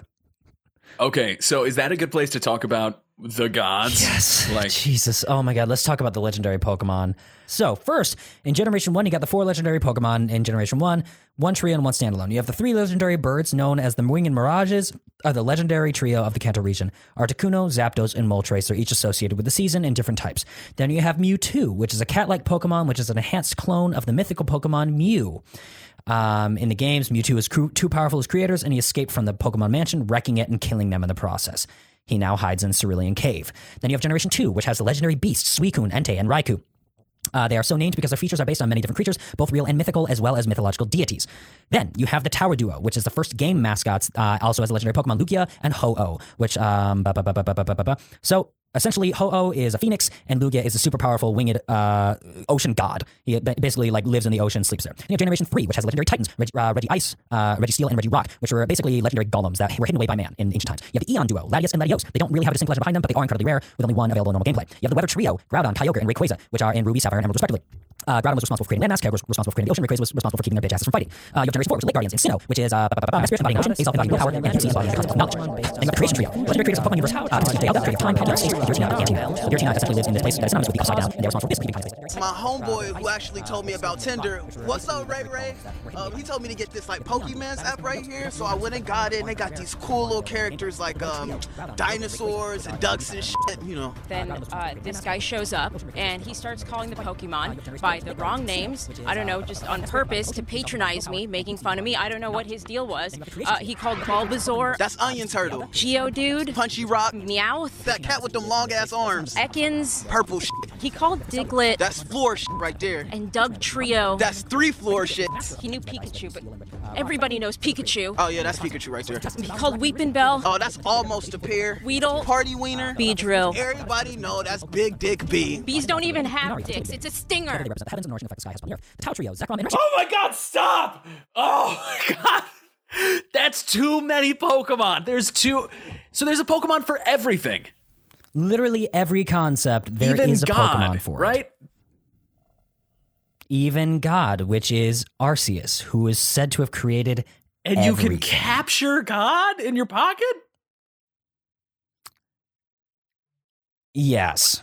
Speaker 1: Okay, so is that a good place to talk about the gods?
Speaker 2: Yes.
Speaker 1: Like,
Speaker 2: Jesus. Oh my God. Let's talk about the legendary Pokemon. So, first, in Generation 1, you got the four legendary Pokemon in Generation 1, one trio and one standalone. You have the three legendary birds known as the Wing and Mirages, are the legendary trio of the Kanto region. Articuno, Zapdos, and Moltres are each associated with the season in different types. Then you have Mewtwo, which is a cat like Pokemon, which is an enhanced clone of the mythical Pokemon Mew. Um, in the games, Mewtwo is cru- too powerful as creators, and he escaped from the Pokemon Mansion, wrecking it and killing them in the process. He now hides in Cerulean Cave. Then you have Generation 2, which has the legendary beasts Suicune, Entei, and Raikou. Uh, they are so named because their features are based on many different creatures, both real and mythical, as well as mythological deities. Then you have the Tower Duo, which is the first game mascots, uh, also has legendary Pokemon Lugia and Ho-Oh, which um. So essentially Ho-Oh is a phoenix and Lugia is a super powerful winged uh, ocean god. He basically like lives in the ocean, sleeps there. Then you have Generation 3, which has legendary titans, Reg- uh, Regice, uh, Registeel, and Regirock, which were basically legendary golems that were hidden away by man in ancient times. You have the Eon Duo, Latias and Latios. They don't really have a distinct legend behind them, but they are incredibly rare, with only one available in normal gameplay. You have the Weather Trio, Groudon, Kyogre, and Rayquaza, which are in Ruby, Sapphire, and Emerald respectively. Uh, Groudon was responsible for creating landmass, Kyogre was responsible for creating the ocean, Rayquaza was responsible for keeping their bitch asses from fighting. Uh, you have Generation 4, which is Lake Guardians, and Sinnoh, which is uh, ba- ba- ba- ba- Spirit embodying ocean, Aesop embodying willpower, and Arceus embodying the concept of knowledge. Then you have Creation Trio, legendary creators of Pokemon universe, uh, Tail, Creative Time, Power, State, Giratina, and Anti-Veil. Giratina essentially lives in this place that is synonymous with the Upside Down, and they're responsible for keeping time space.
Speaker 7: my homeboy who actually told me about Tinder. What's up, Ray Ray? Um, he told me to get this like Pokemans app right here, so I went and got it. And they got these cool little characters like um, dinosaurs and ducks and shit. You know.
Speaker 8: Then uh, this guy shows up and he starts calling the Pokemon by the wrong names. I don't know, just on purpose to patronize me, making fun of me. I don't know what his deal was. Uh, he called Bulbasaur,
Speaker 7: That's Onion Turtle,
Speaker 8: Geodude,
Speaker 7: Punchy Rock,
Speaker 8: Meowth,
Speaker 7: that cat with them long ass arms,
Speaker 8: Ekans.
Speaker 7: purple shit.
Speaker 8: He called Diglett
Speaker 7: That's floor shit right there.
Speaker 8: and Dugtrio.
Speaker 7: That's three floor shit.
Speaker 8: He knew Pikachu, but everybody knows Pikachu.
Speaker 7: Oh yeah, that's Pikachu right there.
Speaker 8: He called Weepinbell,
Speaker 7: Oh, that's almost a pair.
Speaker 8: Weedle,
Speaker 7: Party wiener.
Speaker 8: Beedrill.
Speaker 7: Everybody know that's Big Dick B.
Speaker 8: Bees don't even have dicks. It's a stinger.
Speaker 2: represent the heavens and nourishing effect the sky has upon the earth. The Tao Trio, Zekrom, and
Speaker 1: oh my God, stop! Oh my God, that's too many Pokemon. There's too. So there's a Pokemon for everything.
Speaker 2: Literally every concept there is
Speaker 1: Even
Speaker 2: a
Speaker 1: God,
Speaker 2: Pokemon for it.
Speaker 1: right?
Speaker 2: Even God, which is Arceus, who is said to have created
Speaker 1: And you can
Speaker 2: everything.
Speaker 1: capture God in your pocket.
Speaker 2: Yes.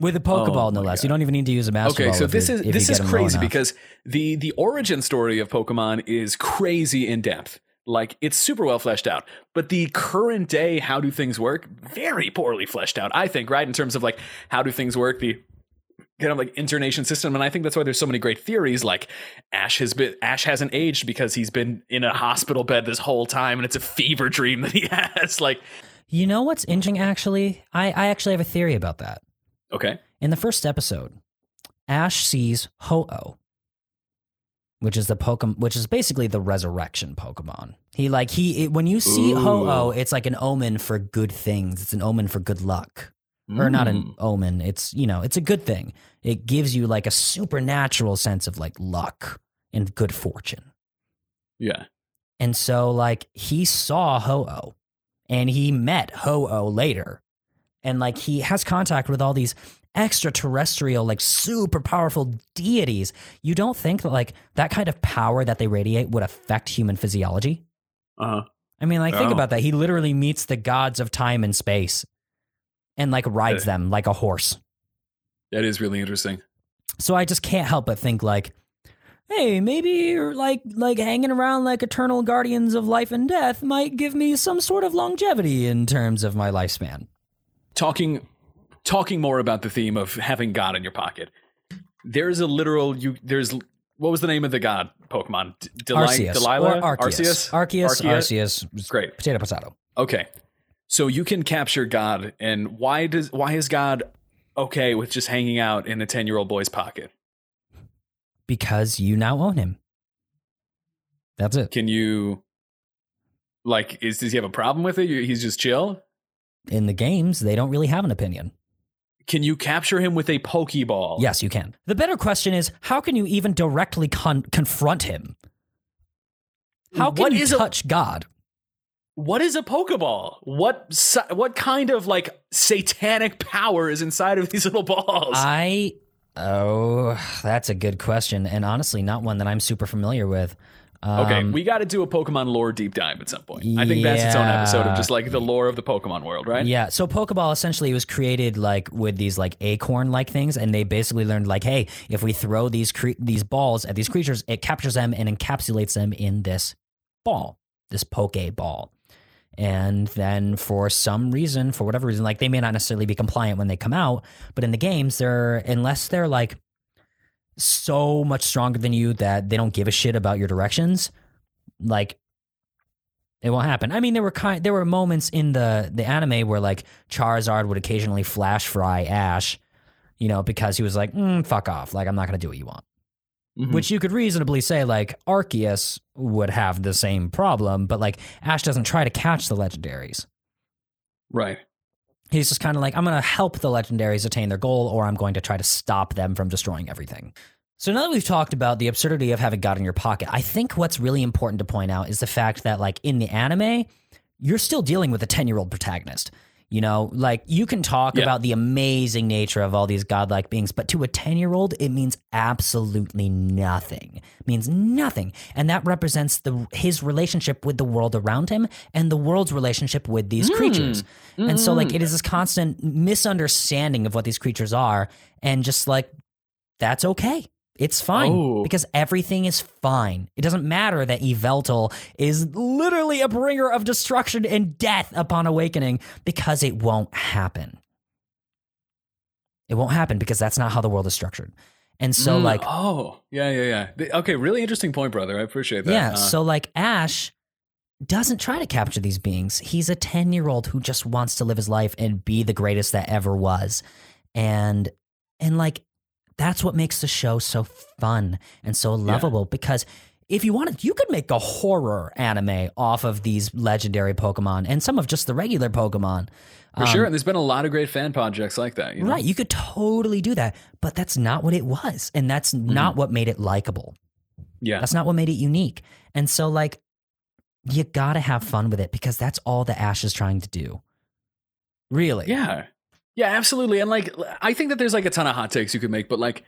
Speaker 2: With a Pokeball,
Speaker 1: Oh
Speaker 2: no
Speaker 1: my
Speaker 2: less. You don't even need to use a Master
Speaker 1: Okay,
Speaker 2: Ball
Speaker 1: so
Speaker 2: if
Speaker 1: this
Speaker 2: you-
Speaker 1: is
Speaker 2: if you
Speaker 1: this
Speaker 2: get
Speaker 1: is
Speaker 2: low
Speaker 1: crazy
Speaker 2: enough.
Speaker 1: because the the origin story of Pokemon is crazy in depth. Like it's super well fleshed out, but the current day how do things work very poorly fleshed out. I think right in terms of like how do things work the kind of like internation system, and I think that's why there's so many great theories. Like Ash has been Ash hasn't aged because he's been in a hospital bed this whole time, and it's a fever dream that he has. Like
Speaker 2: You know what's interesting, actually? I, I actually have a theory about that.
Speaker 1: okay,
Speaker 2: In the first episode, Ash sees Ho-Oh, which is the Pokemon, which is basically the resurrection Pokemon. He like he it, when you see
Speaker 1: Ooh.
Speaker 2: Ho-Oh, it's like an omen for good things. It's an omen for good luck. Or not an
Speaker 1: Mm.
Speaker 2: omen. It's you know, it's a good thing. It gives you like a supernatural sense of like luck and good fortune.
Speaker 1: yeah.
Speaker 2: And so, like, he saw Ho Oh and he met Ho Oh later. And, like, he has contact with all these extraterrestrial, like, super powerful deities. You don't think that, like, that kind of power that they radiate would affect human physiology?
Speaker 1: Uh huh.
Speaker 2: I mean, like, think
Speaker 1: Oh.
Speaker 2: about that. He literally meets the gods of time and space and, like, rides
Speaker 1: Yeah.
Speaker 2: them like a horse.
Speaker 1: That is really interesting.
Speaker 2: So I just can't help but think, like, hey, maybe you're like like hanging around like eternal guardians of life and death might give me some sort of longevity in terms of my lifespan.
Speaker 1: talking talking more about the theme of having God in your pocket. There's a literal you there's what was the name of the god Pokemon? Deli-
Speaker 2: Arceus
Speaker 1: Delilah?
Speaker 2: or Arceus. Arceus, Arceus,
Speaker 1: Great.
Speaker 2: potato, potato.
Speaker 1: Okay. So you can capture God and why does why is God okay with just hanging out in a 10-year-old boy's pocket?
Speaker 2: Because you now own him. That's it.
Speaker 1: Can you like is does he have a problem with it? He's just chill?
Speaker 2: In the games, they don't really have an opinion.
Speaker 1: Can you capture him with a Pokeball?
Speaker 2: Yes, you can. The better question is, how can you even directly con- confront him? How can
Speaker 1: What
Speaker 2: you
Speaker 1: is a-
Speaker 2: touch God?
Speaker 1: what is a Pokeball? What what kind of like satanic power is inside of these little balls?
Speaker 2: I oh, that's a good question, and honestly, not one that I'm super familiar with.
Speaker 1: Okay,
Speaker 2: Um,
Speaker 1: we got to do a Pokemon lore deep dive at some point. I think that's its own episode of just like the lore of the Pokemon world, right?
Speaker 2: Yeah, so Pokeball essentially was created like with these like acorn like things, and they basically learned like, hey, if we throw these cre- these balls at these creatures, it captures them and encapsulates them in this ball, this Poke ball. And then for some reason, for whatever reason, like they may not necessarily be compliant when they come out, but in the games, they're unless they're like so much stronger than you that they don't give a shit about your directions, like it won't happen. I mean, there were kind there were moments in the the anime where like Charizard would occasionally flash fry Ash, you know, because he was like, mm, "Fuck off!" Like I'm not gonna do what you want.
Speaker 1: Mhm.
Speaker 2: Which you could reasonably say like Arceus would have the same problem, but like Ash doesn't try to catch the legendaries.
Speaker 1: right.
Speaker 2: He's just kind of like, I'm going to help the legendaries attain their goal, or I'm going to try to stop them from destroying everything. So now that we've talked about the absurdity of having God in your pocket, I think what's really important to point out is the fact that, like, in the anime, you're still dealing with a 10 year old protagonist. You know, like you can talk
Speaker 1: Yeah.
Speaker 2: about the amazing nature of all these godlike beings, but to a 10 year old, it means absolutely nothing. It means nothing. And that represents the his relationship with the world around him and the world's relationship with these hmm. creatures. And so, like, it is hmm. this constant misunderstanding of what these creatures are, and just like, that's okay. It's fine
Speaker 1: Oh.
Speaker 2: because everything is fine. It doesn't matter that Yveltal is literally a bringer of destruction and death upon awakening because it won't happen. It won't happen because that's not how the world is structured. And so,
Speaker 1: Mm,
Speaker 2: like,
Speaker 1: oh, yeah, yeah, yeah. Okay, really interesting point, brother. I appreciate that.
Speaker 2: yeah,
Speaker 1: Uh,
Speaker 2: so like Ash doesn't try to capture these beings. He's a 10 year old who just wants to live his life and be the greatest that ever was. And, and like, that's what makes the show so fun and so lovable because if you wanted, you could make a horror anime off of these legendary Pokemon and some of just the regular Pokemon.
Speaker 1: for
Speaker 2: Um,
Speaker 1: sure. And there's been a lot of great fan projects like that. You know?
Speaker 2: Right. You could totally do that, but that's not what it was. And that's not what made it likable.
Speaker 1: Yeah.
Speaker 2: That's not what made it unique. And so, like, you gotta have fun with it because that's all the Ash is trying to do. Really?
Speaker 1: Yeah. Yeah, absolutely. And like I think that there's like a ton of hot takes you could make, but like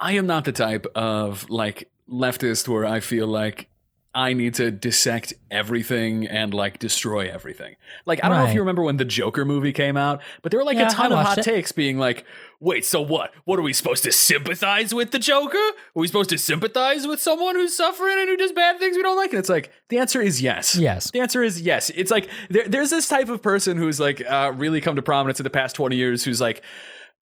Speaker 1: I am not the type of like leftist where I feel like I need to dissect everything and like destroy everything. Like I don't know if you remember when the Joker movie came out, but there were like
Speaker 2: Yeah,
Speaker 1: a ton of hot
Speaker 2: it.
Speaker 1: takes being like, "Wait, so what? What are we supposed to sympathize with the Joker? Are we supposed to sympathize with someone who's suffering and who does bad things we don't like?" And it's like the answer is yes.
Speaker 2: Yes.
Speaker 1: The answer is yes. It's like there, there's this type of person who's like uh, really come to prominence in the past 20 years who's like,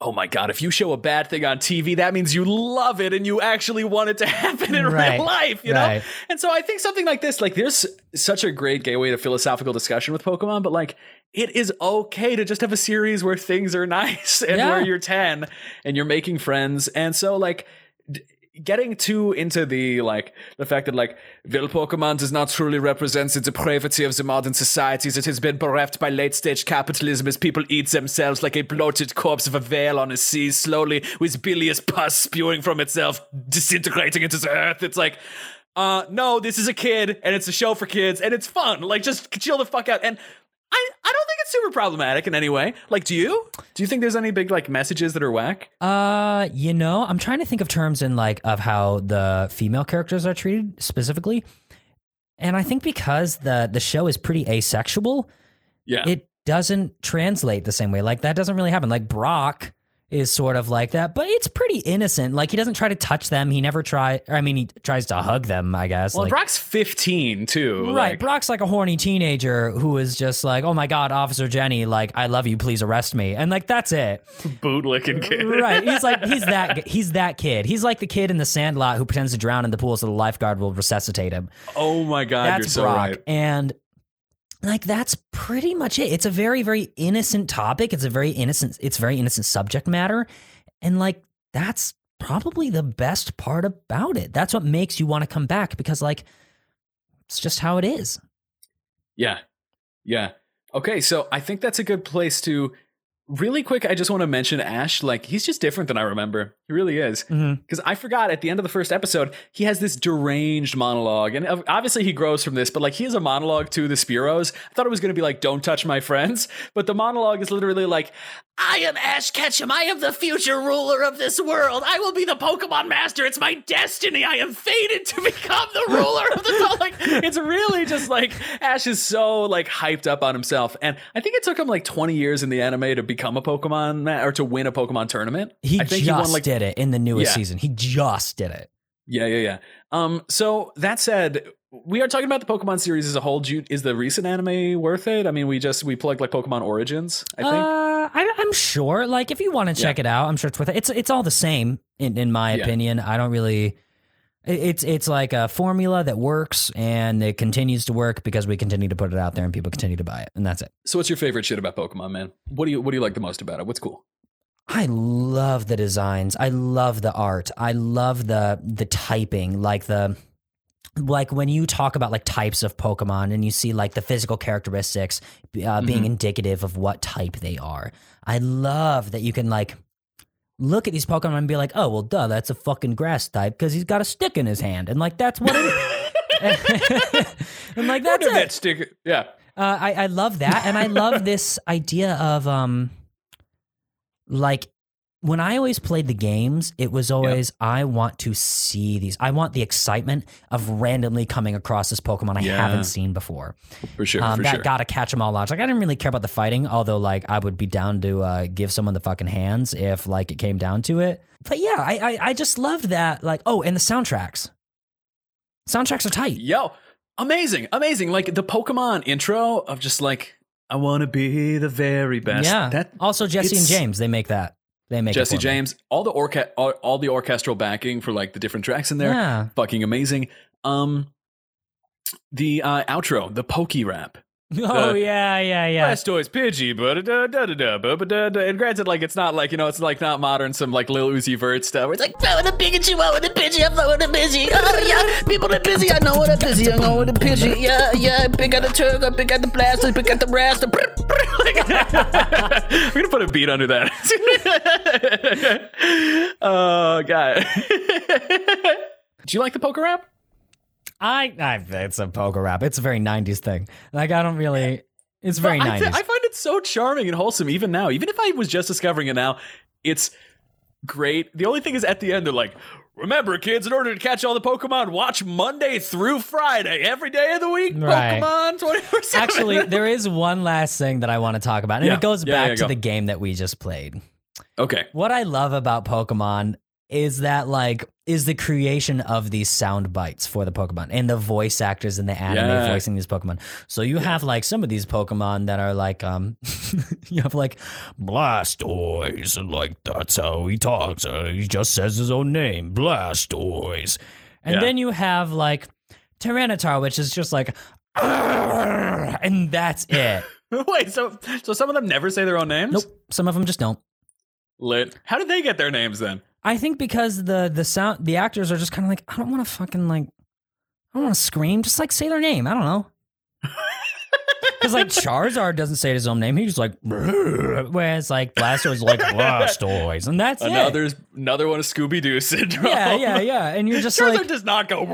Speaker 1: oh my God, if you show a bad thing on TV, that means you love it and you actually want it to happen in
Speaker 2: Right.
Speaker 1: real life, you
Speaker 2: Right.
Speaker 1: know? And so I think something like this, like there's such a great gateway to philosophical discussion with Pokemon, but like it is okay to just have a series where things are nice and
Speaker 2: Yeah.
Speaker 1: where you're 10 and you're making friends. And so like, getting too into the like the fact that like Vil Pokemon does not truly represent the depravity of the modern societies. It has been bereft by late stage capitalism as people eat themselves like a bloated corpse of a whale on a sea, slowly with bilious pus spewing from itself, disintegrating into the earth. It's like uh no, this is a kid and it's a show for kids and it's fun. Like just chill the fuck out. And I, don't think it's super problematic in any way. Like, do you? Do you think there's any big like messages that are whack?
Speaker 2: Uh, you know, I'm trying to think of terms in like of how the female characters are treated specifically. And I think because the the show is pretty asexual,
Speaker 1: Yeah.
Speaker 2: it doesn't translate the same way. Like that doesn't really happen. Like Brock is sort of like that, but it's pretty innocent. Like he doesn't try to touch them. He never try. I mean, he tries to hug them. I guess.
Speaker 1: well,
Speaker 2: like,
Speaker 1: Brock's 15 too.
Speaker 2: Right,
Speaker 1: like-
Speaker 2: Brock's like a horny teenager who is just like, "Oh my god, Officer Jenny, like I love you, please arrest me," and like that's it.
Speaker 1: bootlicking kid.
Speaker 2: right, he's like he's that he's that kid. He's like the kid in the Sandlot who pretends to drown in the pool so the lifeguard will resuscitate him.
Speaker 1: Oh my god,
Speaker 2: that's
Speaker 1: you're so
Speaker 2: Brock,
Speaker 1: right.
Speaker 2: and like that's pretty much it. It's a very very innocent topic. It's a very innocent. It's very innocent subject matter, and like that's probably the best part about it. That's what makes you want to come back because like it's just how it is.
Speaker 1: Yeah. Yeah. Okay, so I think that's a good place to really quick I just want to mention Ash like he's just different than I remember. He really is. Mm-hmm. Because I forgot at the end of the first episode, he has this deranged monologue. And obviously he grows from this, but like he has a monologue to the Spearows. I thought it was going to be like, don't touch my friends. But the monologue is literally like, I am Ash Ketchum. I am the future ruler of this world. I will be the Pokemon master. It's my destiny. I am fated to become the ruler of this world. Like, it's really just like Ash is so like hyped up on himself. And I think it took him like 20 years in the anime to become a Pokemon ma- or to win a Pokemon tournament.
Speaker 2: He
Speaker 1: I think
Speaker 2: just
Speaker 1: he won like
Speaker 2: did it in the newest
Speaker 1: Yeah.
Speaker 2: season. He just did it.
Speaker 1: yeah, yeah, yeah. Um, so that said, we are talking about the Pokemon series as a whole. You- Is the recent anime worth it? I mean, we just we plugged like Pokemon Origins. I think.
Speaker 2: Uh, I, I'm sure. Like, if you want to check it out, I'm sure it's worth it. It's it's all the same in in my
Speaker 1: Yeah.
Speaker 2: opinion. I don't really. It's it's like a formula that works and it continues to work because we continue to put it out there and people continue to buy it and that's it.
Speaker 1: so, what's your favorite shit about Pokemon, man? What do you what do you like the most about it? What's cool?
Speaker 2: I love the designs. I love the art. I love the the typing, like the like when you talk about like types of Pokemon and you see like the physical characteristics uh, being indicative of what type they are. I love that you can like look at these Pokemon and be like, oh well, duh, that's a fucking grass type because he's got a stick in his hand, and like that's what it. and like that's it.
Speaker 1: that stick? Yeah.
Speaker 2: Uh, I I love that, and I love this idea of um, like when I always played the games, it was always I want to see these. I want the excitement of randomly coming across this Pokemon I
Speaker 1: Yeah.
Speaker 2: haven't seen before.
Speaker 1: For sure.
Speaker 2: Um,
Speaker 1: for
Speaker 2: that
Speaker 1: sure.
Speaker 2: gotta catch them all out. Like I didn't really care about the fighting, although like I would be down to uh, give someone the fucking hands if like it came down to it. But yeah, I I, I just loved that. Like oh, and the soundtracks. Soundtracks are tight.
Speaker 1: Yo, amazing, amazing. Like the Pokemon intro of just like, I want to be the very best.
Speaker 2: Yeah.
Speaker 1: That
Speaker 2: also Jessie and James, they make that. They make it
Speaker 1: Jesse
Speaker 2: for me.
Speaker 1: James, all the orca- all, all the orchestral backing for like the different tracks in there,
Speaker 2: Yeah.
Speaker 1: fucking amazing. Um, the uh, outro, the Pokey rap.
Speaker 2: Oh
Speaker 1: Uh,
Speaker 2: yeah, yeah, yeah.
Speaker 1: Blastoise, Pidgey, but da da da da da da da. And granted, like it's not like you know, it's like not modern, some like Lil Uzi Vert stuff. Where it's like
Speaker 5: with a Pikachu, out with a Pidgey, I'm flowing a Pidgey. Oh yeah, people are busy, I know what a busy, I know what a Pidgey. Yeah, yeah, pick out the turtle, pick out the blaster, pick out the raster.
Speaker 1: We're gonna put a beat under that. oh god. Do you like the poker rap?
Speaker 2: I, I it's a poker rap. It's a very '90s thing. Like I don't really. It's very
Speaker 1: I,
Speaker 2: '90s.
Speaker 1: th- I find it so charming and wholesome even now. Even if I was just discovering it now, it's great. The only thing is at the end they're like, "Remember, kids, in order to catch all the Pokemon, watch Monday through Friday every day of the week.
Speaker 2: Right.
Speaker 1: Pokemon 24
Speaker 2: Actually, there is one last thing that I want to talk about, and
Speaker 1: Yeah.
Speaker 2: it goes
Speaker 1: Yeah,
Speaker 2: back
Speaker 1: yeah,
Speaker 2: to
Speaker 1: go.
Speaker 2: the game that we just played.
Speaker 1: okay.
Speaker 2: What I love about Pokemon is that like is the creation of these sound bites for the Pokemon and the voice actors in the anime
Speaker 1: Yeah.
Speaker 2: voicing these Pokemon. So you have like some of these Pokemon that are like um you have like Blastoise and like that's how he talks. Uh, he just says his own name, Blastoise. And
Speaker 1: Yeah.
Speaker 2: then you have like Tyranitar, which is just like and that's it.
Speaker 1: Wait, so so some of them never say their own names?
Speaker 2: nope. Some of them just don't.
Speaker 1: Lit. How did they get their names then?
Speaker 2: I think because the the sound the actors are just kind of like I don't want to fucking like I don't want to scream. Just like say their name. I don't know. Because like Charizard doesn't say his own name. He's just like whereas like Blastoise like Blastoise, and that's
Speaker 1: Another
Speaker 2: it.
Speaker 1: another one of Scooby Doo syndrome.
Speaker 2: Yeah, yeah, yeah. And you're just
Speaker 1: Charizard
Speaker 2: like
Speaker 1: does not go.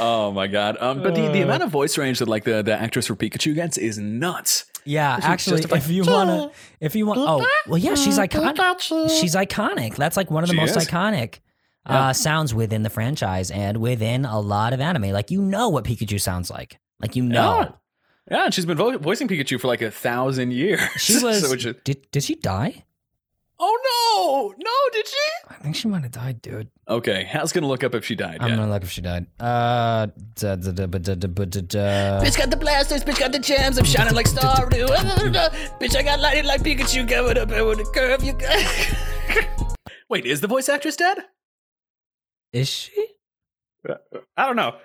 Speaker 1: oh my god! Um, but the, the amount of voice range that like the, the actress for Pikachu gets is nuts.
Speaker 2: yeah.
Speaker 1: is
Speaker 2: Actually,
Speaker 1: justified.
Speaker 2: if you wanna, if you want, oh well, yeah, she's iconic. She's iconic. That's like one of the
Speaker 1: She
Speaker 2: most
Speaker 1: is.
Speaker 2: iconic.
Speaker 1: Yeah.
Speaker 2: Uh, sounds within the franchise and within a lot of anime. Like you know what Pikachu sounds like. Like you know.
Speaker 1: Yeah. Yeah, and she's been vo- voicing Pikachu for like a thousand years.
Speaker 2: She was.
Speaker 1: So which
Speaker 2: did did she die?
Speaker 1: oh no, no, did she?
Speaker 2: I think she might have died, dude.
Speaker 1: Okay, Hal's gonna look up if she died.
Speaker 2: I'm
Speaker 1: yeah.
Speaker 2: gonna look if she died. Uh, da, da, da, da, da, da, da.
Speaker 5: Bitch got the blasters, bitch got the gems, I'm shining like Stardew. bitch, I got lighted like Pikachu, going up and with a curve. You got.
Speaker 1: Wait, is the voice actress dead?
Speaker 2: Is she?
Speaker 1: I don't know.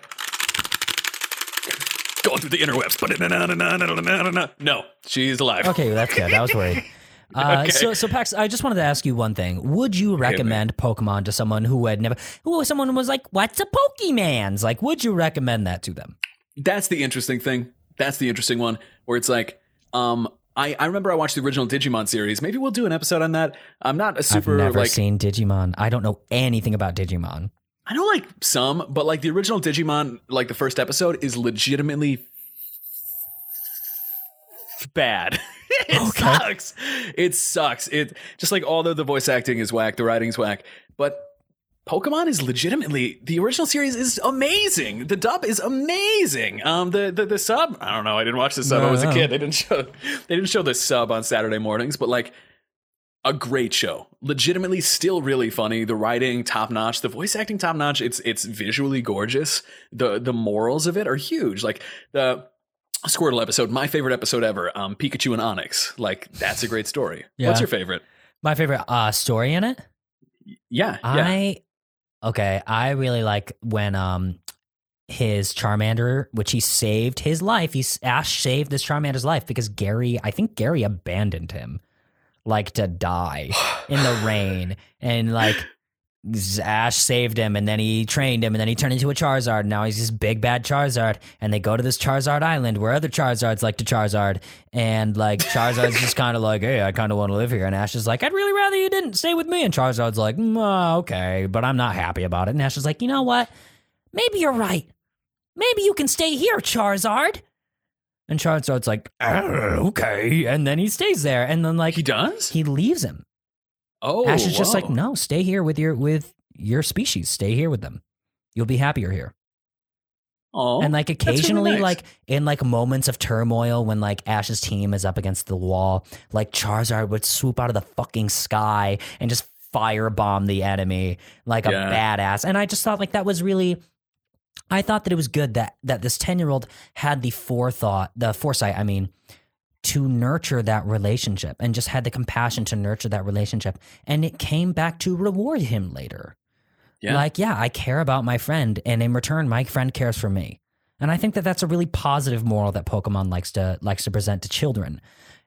Speaker 1: Going through the interwebs, but no, she's alive.
Speaker 2: Okay, well, that's good. I was worried. Uh,
Speaker 1: Okay.
Speaker 2: So, so Pax, I just wanted to ask you one thing. Would you recommend Pokemon to someone who had never, who someone was like, "What's a Pokemans?" Like, would you recommend that to them?
Speaker 1: That's the interesting thing. That's the interesting one where it's like, um, I, I remember I watched the original Digimon series. Maybe we'll do an episode on that. I'm not a
Speaker 2: I've
Speaker 1: super
Speaker 2: never
Speaker 1: like
Speaker 2: seen Digimon. I don't know anything about Digimon.
Speaker 1: I know like some, but like the original Digimon, like the first episode is legitimately bad. it sucks. It sucks. It just like although the voice acting is whack, the writing's whack, but Pokemon is legitimately the original series is amazing. The dub is amazing. Um, the the, the sub, I don't know. I didn't watch the sub. I was a kid. They didn't show they didn't show the sub on Saturday mornings, but like a great show. Legitimately, still really funny. The writing top notch. The voice acting top notch. It's it's visually gorgeous. The the morals of it are huge. Like the Squirtle episode, my favorite episode ever. Um, Pikachu and Onix. Like that's a great story.
Speaker 2: Yeah.
Speaker 1: What's your favorite?
Speaker 2: My favorite uh, story in it.
Speaker 1: Yeah, yeah.
Speaker 2: I okay. I really like when um his Charmander, which he saved his life. He's Ash saved this Charmander's life because Gary. I think Gary abandoned him, like to die in the rain, and like. Ash saved him and then he trained him and then he turned into a Charizard. Now he's this big bad Charizard and they go to this Charizard island where other Charizards like to Charizard and like Charizard's just kind of like, hey, I kind of want to live here. And Ash is like, I'd really rather you didn't stay with me. And Charizard's like, mm, uh, okay, but I'm not happy about it. And Ash is like, you know what? Maybe you're right. Maybe you can stay here, Charizard. And Charizard's like, "Uh, okay. And then he stays there. And then like
Speaker 1: he does.
Speaker 2: He leaves him.
Speaker 1: Oh,
Speaker 2: Ash is just like, no, stay here with your with your species. Stay here with them. You'll be happier here.
Speaker 1: Oh,
Speaker 2: and like
Speaker 1: that's really
Speaker 2: occasionally,
Speaker 1: nice.
Speaker 2: like in like moments of turmoil, when like Ash's team is up against the wall, like Charizard would swoop out of the fucking sky and just firebomb the enemy like a badass. And I just thought like that was really. I thought that it was good that that this ten year old had the forethought, the foresight. I mean, to nurture that relationship and just had the compassion to nurture that relationship. And it came back to reward him later.
Speaker 1: Yeah.
Speaker 2: Like, yeah, I care about my friend, and in return, my friend cares for me. And I think that that's a really positive moral that Pokemon likes to likes to present to children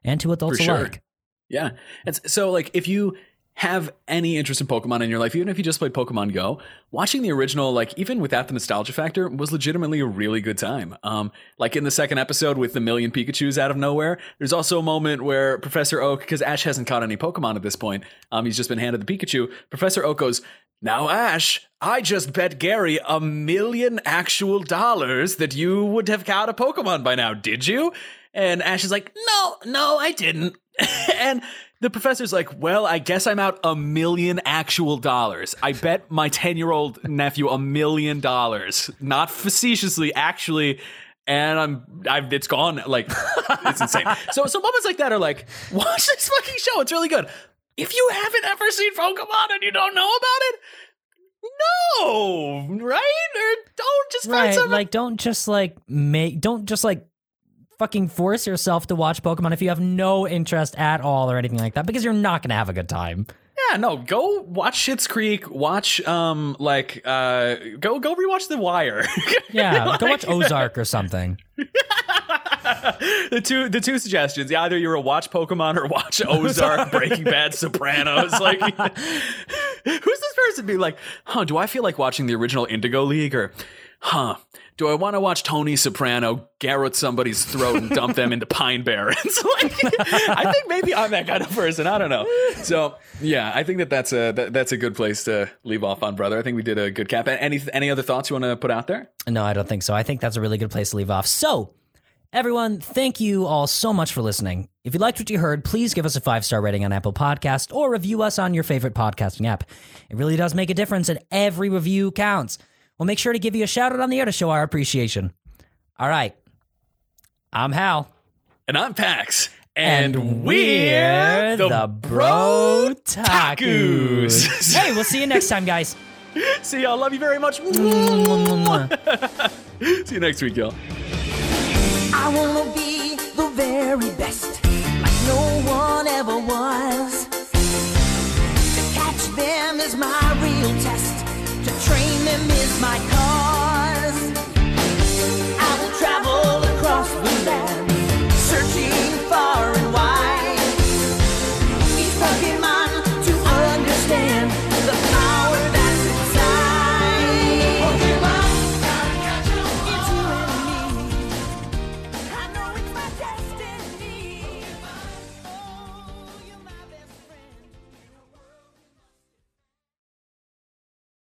Speaker 2: and to adults
Speaker 1: For sure.
Speaker 2: alike.
Speaker 1: Yeah. It's, so, like, if you have any interest in Pokemon in your life, even if you just played Pokemon Go, watching the original, like, even without the nostalgia factor, was legitimately a really good time. Um, like in the second episode with the million Pikachu's out of nowhere, there's also a moment where Professor Oak, because Ash hasn't caught any Pokemon at this point, um, he's just been handed the Pikachu. Professor Oak goes, now, Ash, I just bet Gary a million actual dollars that you would have caught a Pokemon by now, did you? And Ash is like, no, no, I didn't. and the professor's like, well, I guess I'm out a million actual dollars. I bet my 10 year old nephew a million dollars, not facetiously, actually. And I'm, I've, it's gone. Like, it's insane. So, so moments like that are like, watch this fucking show. It's really good. If you haven't ever seen Pokemon and you don't know about it, no, right? Or don't just find
Speaker 2: Right.
Speaker 1: something.
Speaker 2: Like, don't just like make, don't just like fucking force yourself to watch Pokemon if you have no interest at all or anything like that, because you're not going to have a good time.
Speaker 1: Yeah, no, go watch Schitt's Creek. Watch, um, like, uh, go go rewatch The Wire.
Speaker 2: Yeah. go watch Ozark or something.
Speaker 1: the two the two suggestions. Yeah, either you're a watch Pokemon or watch Ozark, Breaking Bad, Sopranos. Like, who's this person? Be like, huh? Do I feel like watching the original Indigo League or, huh? Do I want to watch Tony Soprano garrote somebody's throat and dump them into pine barrens? like, I think maybe I'm that kind of person. I don't know. So yeah, I think that that's a that, that's a good place to leave off on, brother. I think we did a good cap. Any any other thoughts you want to put out there?
Speaker 2: No, I don't think so. I think that's a really good place to leave off. So, everyone, thank you all so much for listening. If you liked what you heard, please give us a five star rating on Apple Podcast or review us on your favorite podcasting app. It really does make a difference, and every review counts. We'll make sure to give you a shout out on the air to show our appreciation. All right. I'm Hal.
Speaker 1: And I'm Pax.
Speaker 2: And,
Speaker 1: And
Speaker 2: we're
Speaker 1: we're
Speaker 2: the,
Speaker 1: the
Speaker 2: Bro
Speaker 1: Takus.
Speaker 2: Takus. hey, we'll see you next time, guys.
Speaker 1: See y'all. Love you very much. See you next week, y'all.
Speaker 9: I wanna be the very best, like no one ever was. To catch them is my real test, to train them is my cause.